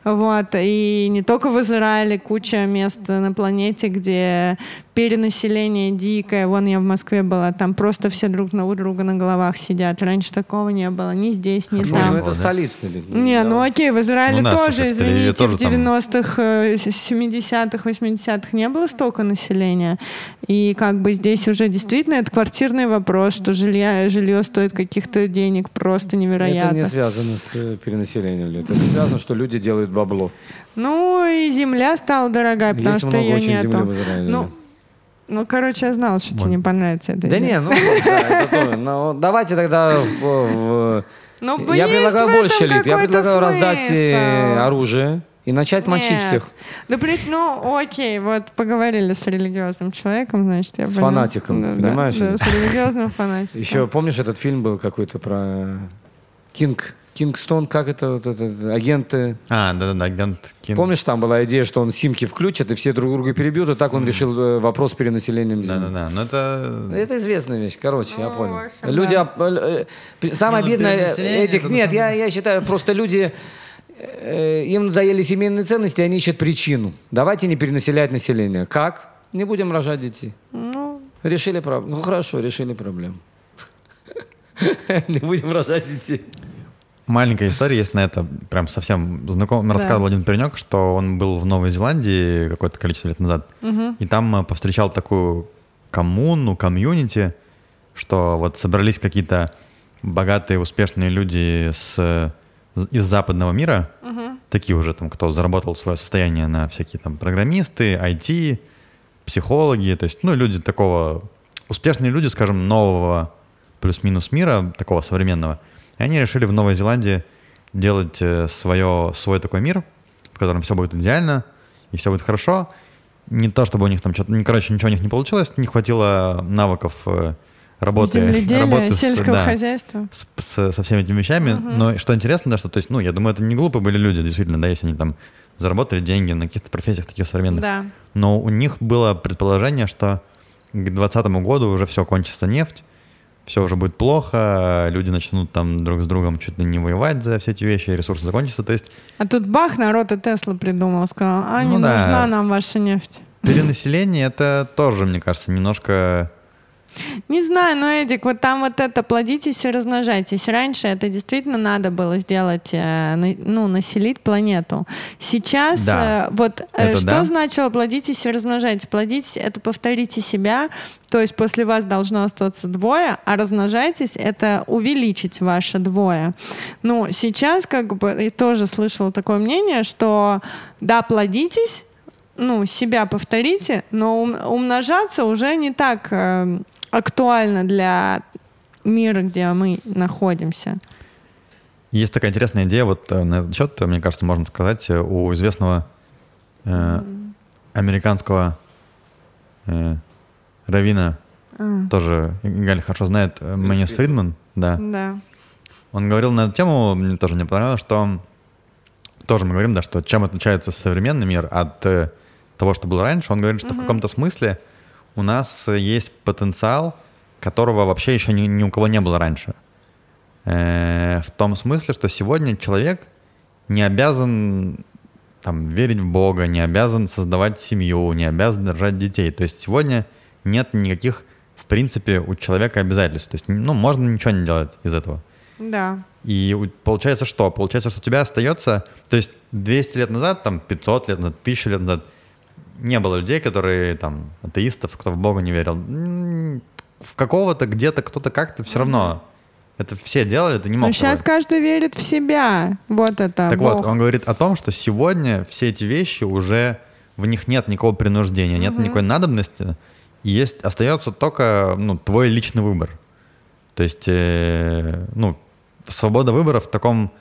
Вот. И не только в Израиле, куча мест на планете, где перенаселение дикое. Вон я в Москве была, там просто все друг на у друга на головах сидят. Раньше такого не было ни здесь, ни Хорошо, Ну, там. было, это столица. или- Не, ну. Окей, в Израиле Ну тоже, извините, тоже в там- 90-х, э, с- 70-х, 80-х не было столько населения. И как бы здесь уже действительно это квартирный вопрос, что жилье, жилье стоит каких-то денег просто невероятно. Это не связано с э, перенаселением. Лет. Это связано, что люди делают бабло. Ну и земля стала дорогая, потому Есть что много ее очень нету. земли в Израиле. Ну, ну, короче, я знала, что тебе не понравится это. да не, ну да, это то. Но давайте тогда в- в- Ну, я предлагаю больше элит. Я предлагаю раздать э, смысл. оружие и начать мочить Нет. всех. Да, при- ну, окей, вот поговорили с религиозным человеком, значит, я С поняла. фанатиком, Да, да, понимаешь? Да, с религиозным фанатиком. Еще помнишь, этот фильм был какой-то про Кинг, Кингстон, как это, вот это, агенты. А, да-да-да, агент Кин. Помнишь, там была идея, что он симки включит, и все друг друга перебьют, и так он решил э, вопрос с перенаселением земли. Да-да-да, но это... Это известная вещь, короче, я Ну, понял. в общем, люди, да. оп- э, э, самое Не, ну, обидное этих это нет, я, я считаю, просто люди им надоели семейные ценности, они ищут причину. Давайте не перенаселять население. Как? Не будем рожать детей. Ну, Решили проблему. Ну хорошо, решили проблему. [laughs] Не будем рожать детей. Маленькая история есть на это, прям совсем знаком. Да. Рассказывал один паренек, что он был в Новой Зеландии какое-то количество лет назад, и там э, повстречал такую коммуну, комьюнити, что вот собрались какие-то богатые, успешные люди с, из западного мира, такие уже там, кто заработал свое состояние на всякие там программисты, IT, психологи, то есть, ну, люди такого, успешные люди, скажем, нового плюс-минус мира, такого современного. И они решили в Новой Зеландии делать э, свое, свой такой мир, в котором все будет идеально и все будет хорошо. Не то, чтобы у них там что-то, короче, ничего у них не получилось, не хватило навыков э, работы, [laughs] работы с- сельского да, хозяйства. с, с- со всеми этими вещами. Но что интересно, да, что, то есть, ну, я думаю, это не глупые были люди, действительно, да, если они там заработали деньги на каких-то профессиях таких современных. Да. Но у них было предположение, что к 2020 году уже все кончится нефть, все уже будет плохо, люди начнут там друг с другом чуть ли не воевать за все эти вещи, ресурсы закончатся. То есть А тут бах, народ и Тесла придумал, сказал, а не Ну да. нужна нам ваша нефть. перенаселение это тоже, мне кажется, немножко... Не знаю, но, Эдик, вот там вот это плодитесь и размножайтесь. Раньше это действительно надо было сделать, э, ну, населить планету. Сейчас Да. э, вот э, Это что да. значило плодитесь и размножайтесь? Плодитесь — это повторите себя, то есть после вас должно остаться двое, а размножайтесь — это увеличить ваше двое. Ну, сейчас как бы и тоже слышала такое мнение, что да, плодитесь, ну, себя повторите, но ум- умножаться уже не так э, актуально для мира, где мы находимся. Есть такая интересная идея, вот э, на этот счет, мне кажется, можно сказать, э, у известного э, американского э, равина, А, тоже Галь хорошо знает, э, Мэнис Фридман, да. да. Он говорил на эту тему, мне тоже не понравилось, что тоже мы говорим, да, что чем отличается современный мир от э, того, что было раньше. Он говорит, что в каком-то смысле у нас э, есть потенциал, которого вообще еще ни, ни у кого не было раньше. Э, в том смысле, что сегодня человек не обязан там, верить в Бога, не обязан создавать семью, не обязан рожать детей. То есть сегодня нет никаких, в принципе, у человека обязательств. То есть, ну, можно ничего не делать из этого. Да. И получается что? Получается, что у тебя остается... То есть 200 лет назад, там 500 лет назад, 1000 лет назад не было людей, которые там атеистов, кто в Бога не верил. В какого-то где-то кто-то как-то все равно. Это все делали, ты не мог. Но сейчас такое. каждый верит в себя. Вот это. Так Бог. вот, он говорит о том, что сегодня все эти вещи уже в них нет никакого принуждения, нет никакой надобности, и есть остается только ну, твой личный выбор. То есть, э, ну, свобода выбора в таком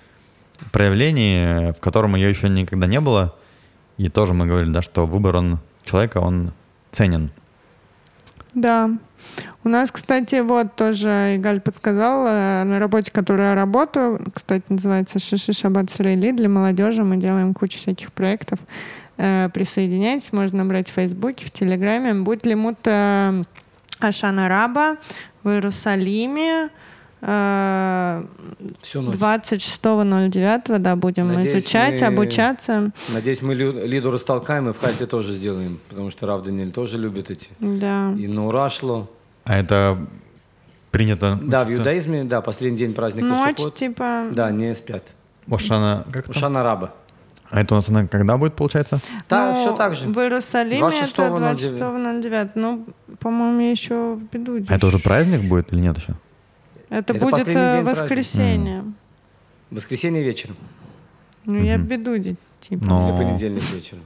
проявлении, в котором ее еще никогда не было, и тоже мы говорили, да, что выбор он человека, он ценен. Да. У нас, кстати, вот тоже Игаль подсказал, э, на работе, которой я работаю, кстати, называется Шиши Шаббат Срейли, для молодежи мы делаем кучу всяких проектов. Э, Присоединяйтесь, можно набрать в Фейсбуке, в Телеграме. Будет лимут э, Ашана Раба в Иерусалиме. Э, Всю ночь. 26.09, да, будем Надеюсь, изучать, мы- обучаться. Надеюсь, мы Лиду растолкаем и в Хайфе тоже сделаем, потому что Рав Даниэль тоже любит эти. Да. И на ура шло. А это принято... Да, в учиться? иудаизме, да, последний день праздника Ночь, Суккот. типа... Да, не спят. Ошана, как это? Шана Раба. А это у нас она когда будет, получается? Да, Ну, все так же. В Иерусалиме 26.09. это 26.09. Ну, по-моему, еще в беду. А это уже праздник будет или нет еще? Это, Это будет э, праздника. воскресенье. Воскресенье вечером. Ну, я беду, типа. Но... Или понедельник вечером.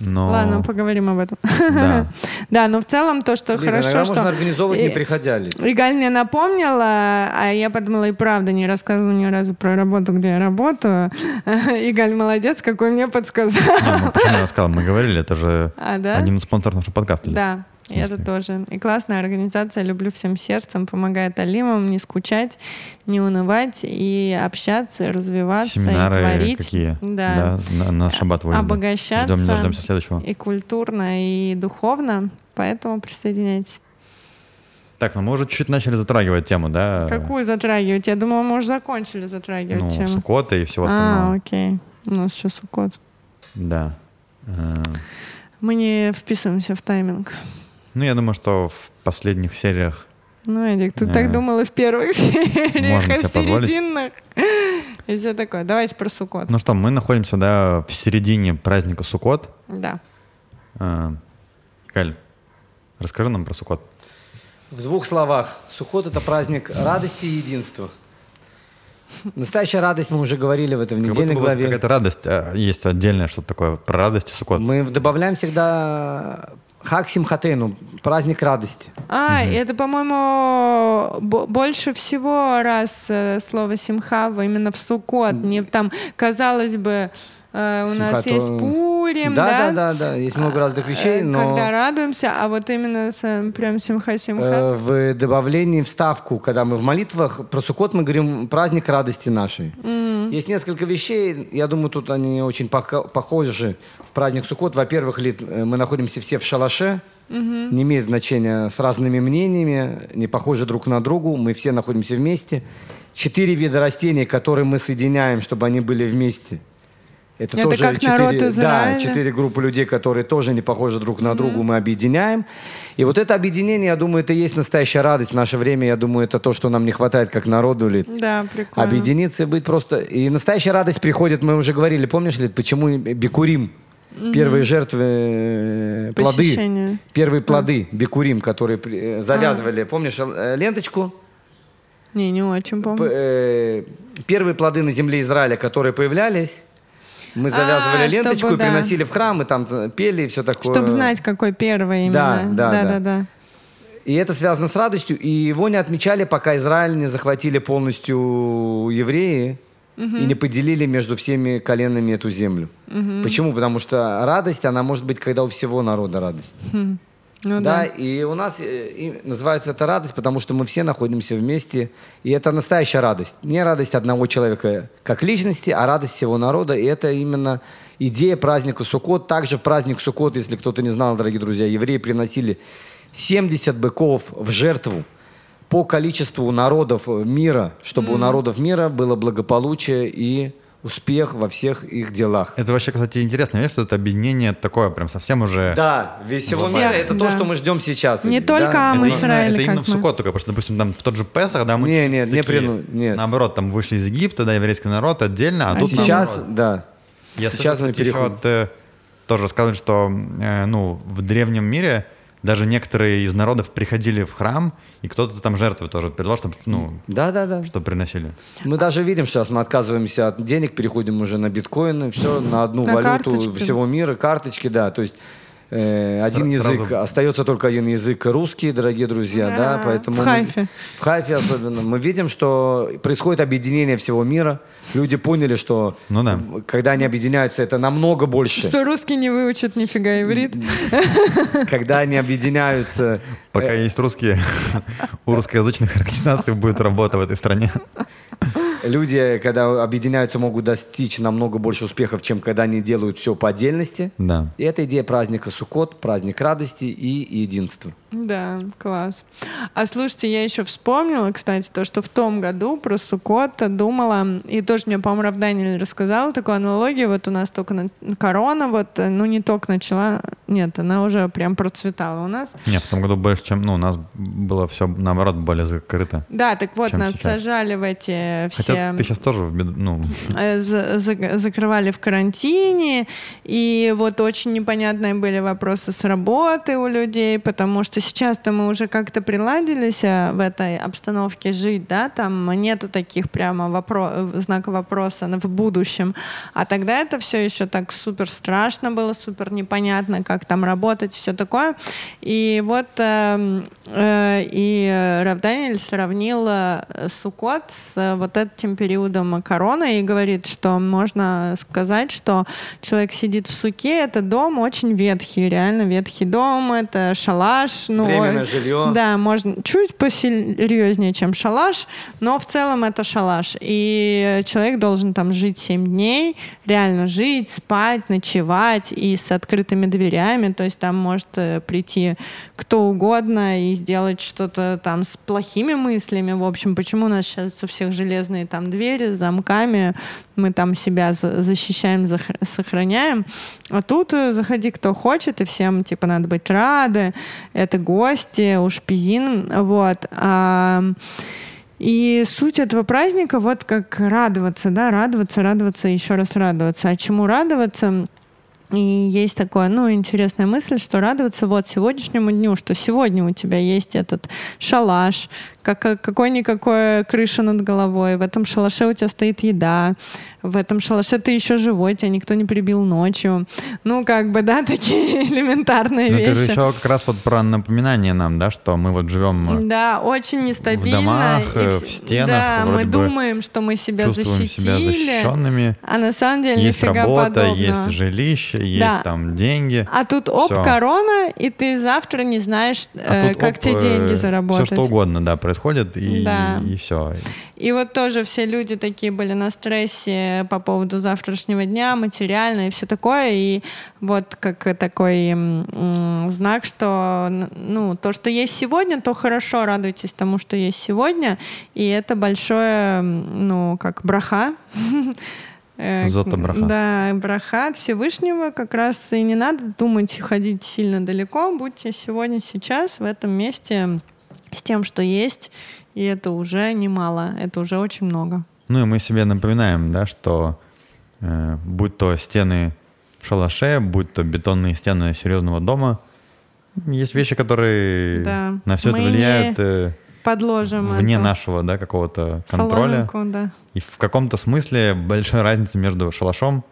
но... Ладно, поговорим об этом. Да. [laughs] Да, но в целом то, что хорошо, что... можно организовывать, не приходя ли. Игаль мне напомнила, а я подумала, и правда, не рассказывала ни разу про работу, где я работаю. [laughs] Игаль молодец, какой мне подсказал. Не, ну почему я рассказал? Мы говорили, это же А, да? один из спонсоров нашего подкаста. Да, это тоже. И классная организация, люблю всем сердцем, помогает алимам не скучать, не унывать и общаться, и развиваться, и Семинары творить. какие? Да. на, на шаббат выезды. Обогащаться. Ждем, дождемся следующего. И культурно, и духовно. Поэтому присоединяйтесь. Так, ну мы уже чуть начали затрагивать тему, да? Какую затрагивать? Я думала, мы уже закончили затрагивать Ну, тему. Суккота и всего А, остального. окей. У нас сейчас сукот. Да. Э, Мы не вписываемся в тайминг. Ну, я думаю, что в последних сериях Ну, Эдик, ты Э, так думал и в первых [laughs] сериях, и в серединных. И все такое. Давайте про сукот. Ну что, мы находимся, да, в середине праздника Суккот. Да. Э, Галь, расскажи нам про Суккот. В двух словах. Сухот – это праздник радости и единства. Настоящая радость, мы уже говорили в этом недельной главе. какая-то радость, а есть отдельное что-то такое про радость и Суккот. Мы добавляем всегда Хак Симхатейну, праздник радости. А, это, по-моему, бо- больше всего раз э, слово симха именно в сукот. Не там, казалось бы, э, у нас есть Пурим, да, да? да, да, есть много разных вещей, Э, но Когда радуемся, а вот именно с- прям симха-симха. э, в добавлении вставку, когда мы в молитвах про Сукот мы говорим праздник радости нашей. Есть несколько вещей, я думаю, тут они очень пох- похожи в праздник Сукот. Во-первых, э, мы находимся все в шалаше, не имеет значения с разными мнениями, не похожи друг на другу, мы все находимся вместе. Четыре вида растений, которые мы соединяем, чтобы они были вместе. Это, Это тоже как народ четыре, да, Израиля. четыре группы людей, которые тоже не похожи друг на другу, мы объединяем. И вот это объединение, я думаю, это и есть настоящая радость в наше время. Я думаю, это то, что нам не хватает как народу. Или Да, прикольно. объединиться и быть просто... И настоящая радость приходит, мы уже говорили, помнишь ли, почему бикурим? Первые жертвы, э, плоды. Посещение. Первые плоды бикурим, которые при- э, завязывали. Помнишь э, ленточку? Не, не очень помню. Первые плоды на земле Израиля, которые появлялись, мы завязывали А, чтобы, ленточку и да. приносили в храм, и там э, пели и все такое. Чтобы знать, какой первый Да, именно. да, да, да. да, да. И это связано с радостью. И его не отмечали, пока Израиль не захватили полностью евреи и не поделили между всеми коленами эту землю. Почему? Потому что радость, она может быть, когда у всего народа радость. Ну да, да. и у нас э, и называется это радость, потому что мы все находимся вместе, и это настоящая радость. Не радость одного человека как личности, а радость всего народа, и это именно идея праздника Суккот. Также в праздник Суккот, если кто-то не знал, дорогие друзья, евреи приносили 70 быков в жертву по количеству народов мира, чтобы у народов мира было благополучие и успех во всех их делах. Это вообще, кстати, интересно, видишь, что это объединение такое прям совсем уже... Да, весь всего Всех, мира это то, да. что мы ждем сейчас. Не Эдик, только да? Ам Это именно, Исраиль, это именно как в мы. Суккот только, потому что, допустим, там в тот же Песах, да, мы Не, не, не такие, прину- нет. наоборот, там вышли из Египта, да, еврейский народ отдельно, а, А тут Сейчас, наоборот. да. Я Сейчас слышал, мы кстати, еще переходим. от, э, тоже рассказывали, что э, ну, в древнем мире даже некоторые из народов приходили в храм, и кто-то там жертвы тоже передал, чтобы, ну, Да, да, да. что приносили. Мы даже видим сейчас, мы отказываемся от денег, переходим уже на биткоины, все на одну На валюту карточки. всего мира, карточки, да. То есть один Сра- язык, сразу- остается только один язык русский, дорогие друзья, да, Да, поэтому в мы- Хайфе. в Хайфе особенно мы видим, что происходит объединение всего мира. Люди поняли, что Ну да. когда они объединяются, это намного больше. Что русский не выучит нифига иврит. [laughs] Когда они объединяются, Пока есть русские, [laughs] у русскоязычных организаций будет работа в этой стране. [laughs] люди, когда объединяются, могут достичь намного больше успехов, чем когда они делают все по отдельности. Да. И это идея праздника Суккот, праздник радости и единства. Да, класс. А слушайте, я еще вспомнила, кстати, то, что в том году про Суккота думала, и тоже мне, по-моему, Рав Даниэль рассказал такую аналогию, вот у нас только на- корона, вот, э, ну, не только начала, нет, она уже прям процветала у нас. Нет, в том году больше, чем, ну, у нас было все, наоборот, более закрыто. Да, так вот, нас сейчас. сажали в эти все... Хотя ты сейчас тоже, в бед- ну, э, за- за- закрывали в карантине, и вот очень непонятные были вопросы с работы у людей, потому что сейчас-то мы уже как-то приладились э, в этой обстановке жить, да, там нету таких прямо вопро- э, знаков вопроса в будущем, а тогда это все еще так супер страшно было, супер непонятно, как там работать, все такое, и вот эм, э, и Рав Даниэль сравнил э, Суккот с э, вот этим периодом короны и говорит, что можно сказать, что человек сидит в суке, это дом очень ветхий, реально ветхий дом, это шалаш. Ну, Временное жилье. Да, можно чуть посерьезнее, чем шалаш, но в целом это шалаш. И человек должен там жить 7 дней, реально жить, спать, ночевать и с открытыми дверями, то есть там может э, прийти кто угодно и сделать что-то там с плохими мыслями. В общем, почему у нас сейчас у всех железные там двери с замками, мы там себя защищаем, сохраняем. А тут э, заходи кто хочет, и всем типа надо быть рады. Это гости, уж пизин, вот. А, и суть этого праздника вот как радоваться, да, радоваться, радоваться, еще раз радоваться. А чему радоваться? И есть такое, ну, интересная мысль, что радоваться вот сегодняшнему дню, что сегодня у тебя есть этот шалаш, как, какой-никакой крыша над головой, в этом шалаше у тебя стоит еда, в этом шалаше ты еще живой, тебя никто не прибил ночью. Ну, как бы, да, [laughs] такие элементарные Но вещи. Это же еще как раз вот про напоминание нам, да, что мы вот живем Да, очень нестабильно. В домах, и, э, в стенах. Да, мы думаем, что мы себя защитили. себя защищенными. А на самом деле Есть работа, подобного. есть жилище, есть да. там деньги. А тут оп, все. корона, и ты завтра не знаешь, а э, как оп, тебе деньги э, заработать. Все что угодно, да, происходит, и, да. и, и все. И вот тоже все люди такие были на стрессе по поводу завтрашнего дня, материально и все такое. И вот как такой знак, что ну, то, что есть сегодня, то хорошо, радуйтесь тому, что есть сегодня. И это большое, ну, как браха. [laughs] Э, Зота браха. Да, браха от Всевышнего. Как раз и не надо думать, ходить сильно далеко. Будьте сегодня, сейчас, в этом месте с тем, что есть, и это уже немало, это уже очень много. Ну и мы себе напоминаем, да, что э, будь то стены в шалаше, будь то бетонные стены серьезного дома, есть вещи, которые да. на все мы это влияют э, подложим вне это. нашего да, какого-то контроля. Соломинку, да. И в каком-то смысле большая разница между шалашом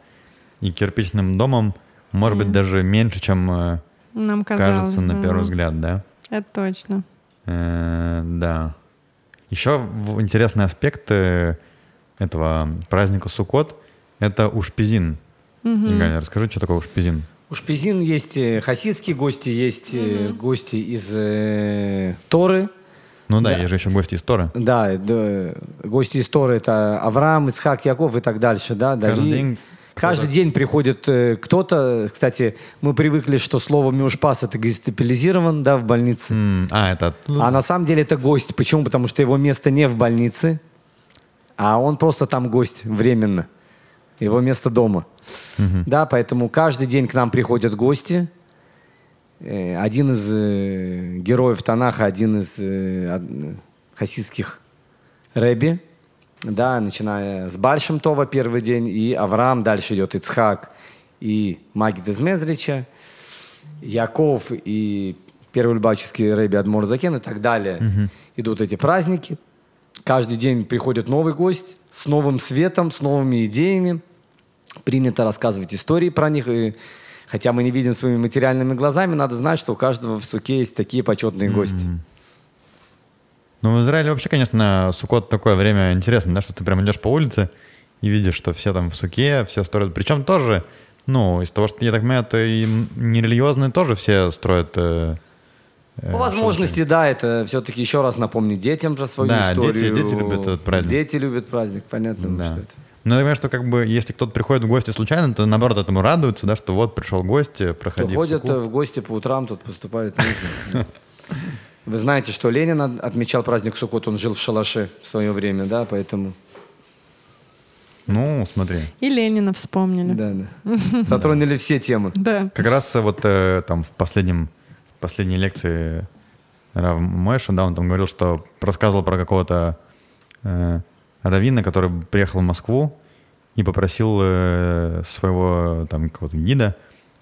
и кирпичным домом может mm. быть даже меньше, чем э, Нам казалось, кажется на первый взгляд, да? Это точно. Э, да. Еще интересный аспект э, этого праздника Суккот — это ушпизин. Угу. Галя, расскажи, что такое ушпизин? Ушпизин есть э, хасидские гости, есть угу. гости из э, Торы. Ну да, да, есть же еще гости из Торы. Да, да, гости из Торы — это Авраам, Исхак, Яков и так дальше. Да, Каждый день Каждый день приходит э, кто-то. Кстати, мы привыкли, что слово «мюшпас» — это госпитализирован, да, в больнице. Mm, а, это... А на самом деле это гость. Почему? Потому что его место не в больнице, а он просто там гость временно. Его место дома. Mm-hmm. Да, поэтому каждый день к нам приходят гости. Э, один из э, героев Танаха, один из э, хасидских рэби — да, начиная с Большим Това первый день, и Авраам, дальше идет Ицхак и Магид из Мезрича, Яков и первый любаческий Рэби Адмор Закен и так далее. Угу. Идут эти праздники. Каждый день приходит новый гость с новым светом, с новыми идеями. Принято рассказывать истории про них. И хотя мы не видим своими материальными глазами, надо знать, что у каждого в суке есть такие почетные гости. Mm-hmm. Ну, в Израиле вообще, конечно, Сукот такое время интересно, да, что ты прям идешь по улице и видишь, что все там в суке, все строят. Причем тоже, ну, из того, что я так понимаю, это и нерелигиозные тоже все строят э, по возможности, шутки. да, это все-таки еще раз напомнить детям про свою да, историю. Дети, дети любят этот праздник. Дети любят праздник, понятно, да. что это. Ну, я понимаю, что как бы, если кто-то приходит в гости случайно, то наоборот этому радуются, да, что вот пришел гость, э, проходи Кто ходят в, в гости по утрам, тут поступает Вы знаете, что Ленин отмечал праздник Суккот, он жил в шалаше в свое время, да, поэтому... Ну, смотри. И Ленина вспомнили. Да, да. Затронули все темы. Да. Как раз вот э, там в последнем, последней лекции Рав Мэша, да, он там говорил, что рассказывал про какого-то э, раввина, который приехал в Москву и попросил э, своего там какого-то гида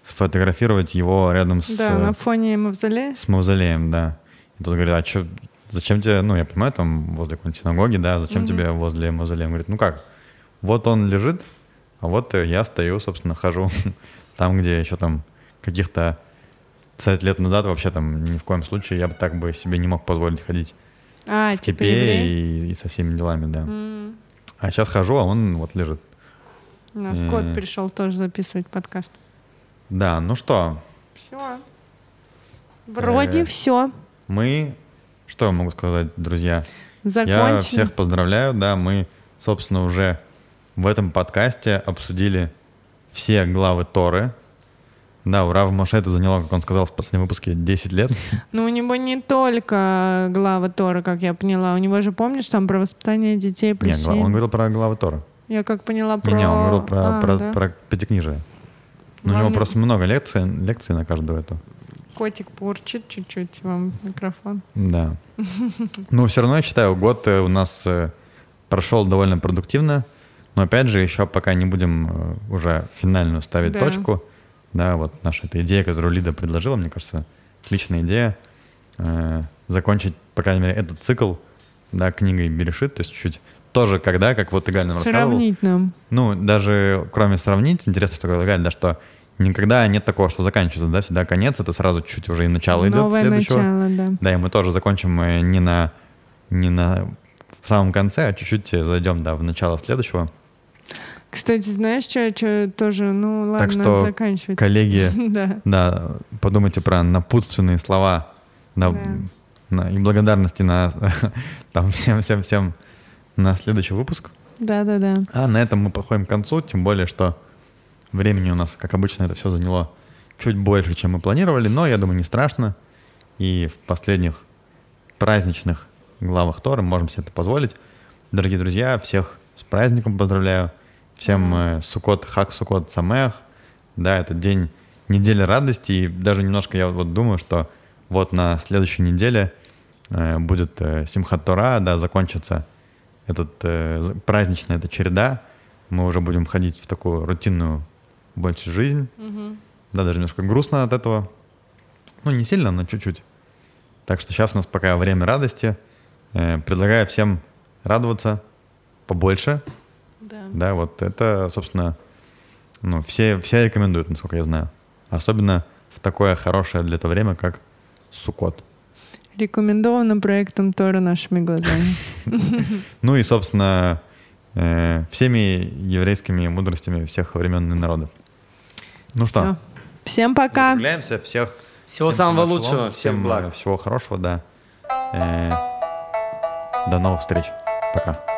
сфотографировать его рядом с... Да, на фоне мавзолея. С мавзолеем, да. И тут говорит, а что, зачем тебе, ну, я понимаю, там возле какой-нибудь синагоги, да, зачем mm-hmm. тебе возле мавзолея? Он говорит, ну как, вот он лежит, а вот я стою, собственно, хожу [laughs] там, где еще там каких-то 50 лет назад вообще там ни в коем случае я бы так бы себе не мог позволить ходить а, в типа и, и со всеми делами, да. Mm. А сейчас хожу, а он вот лежит. У нас кот Э. пришел тоже записывать подкаст. Да, ну что, Все. Вроде Э, все. мы... Что я могу сказать, друзья? Я Закончили. всех поздравляю, да, мы, собственно, уже в этом подкасте обсудили все главы Торы. Да, у Рава Моше это заняло, как он сказал в последнем выпуске, 10 лет. Ну, у него не только глава Тора, как я поняла. У него же, помнишь, там про воспитание детей, про Нет, он говорил про главы Тора. Я как поняла про... Не, не, он говорил про, А, про, да? про пятикнижие. Ну, у него просто много лекций, лекций на каждую эту. Котик порчит чуть-чуть вам микрофон. Да. Ну, все равно, я считаю, год э, у нас э, прошел довольно продуктивно. Но опять же, еще пока не будем э, уже финальную ставить Да. точку. Да, вот наша эта идея, которую Лида предложила, мне кажется, отличная идея. Э, Закончить, по крайней мере, этот цикл, да, книгой Берешит, то есть чуть-чуть тоже когда, как вот Игаль нам рассказывал. Сравнить нам. Ну, даже кроме сравнить, интересно, что говорил Галь, да, что никогда нет такого, что заканчивается, да, всегда конец, это сразу чуть уже и начало идет Новое следующего. начало, да. Да, и мы тоже закончим э, не на, не на в самом конце, а чуть-чуть э, зайдем, да, в начало следующего. Кстати, знаешь, что тоже, ну ладно, Так надо что, заканчивать. коллеги, [laughs] Да. да, подумайте про напутственные слова да, Да. на- и благодарности на [laughs] там всем-всем-всем на следующий выпуск. Да, да, да. А на этом мы подходим к концу, тем более, что времени у нас, как обычно, это все заняло чуть больше, чем мы планировали, но, я думаю, не страшно. И в последних праздничных главах Торы можем себе это позволить. Дорогие друзья, всех с праздником поздравляю. Всем э, Сукот, Хак Сукот Самех. Да, это день недели радости. И даже немножко я вот думаю, что вот на следующей неделе э, будет э, Симхат Тора, да, закончится этот праздничная эта череда. Мы уже будем ходить в такую рутинную больше жизнь. Да, даже немножко грустно от этого. Ну, не сильно, но чуть-чуть. Так что сейчас у нас пока время радости. Предлагаю всем радоваться побольше. Да. Да, вот это, собственно, ну, все, все рекомендуют, насколько я знаю. Особенно в такое хорошее для этого время, как Сукот. Рекомендовано проектом Тора нашими глазами. [laughs] Ну и, собственно, э, всеми еврейскими мудростями всех времен и народов. Ну что. Всем пока. закругляемся. Всех Всего всем самого лучшего. Всем благ. э, всего хорошего, да. Э, До новых встреч. Пока.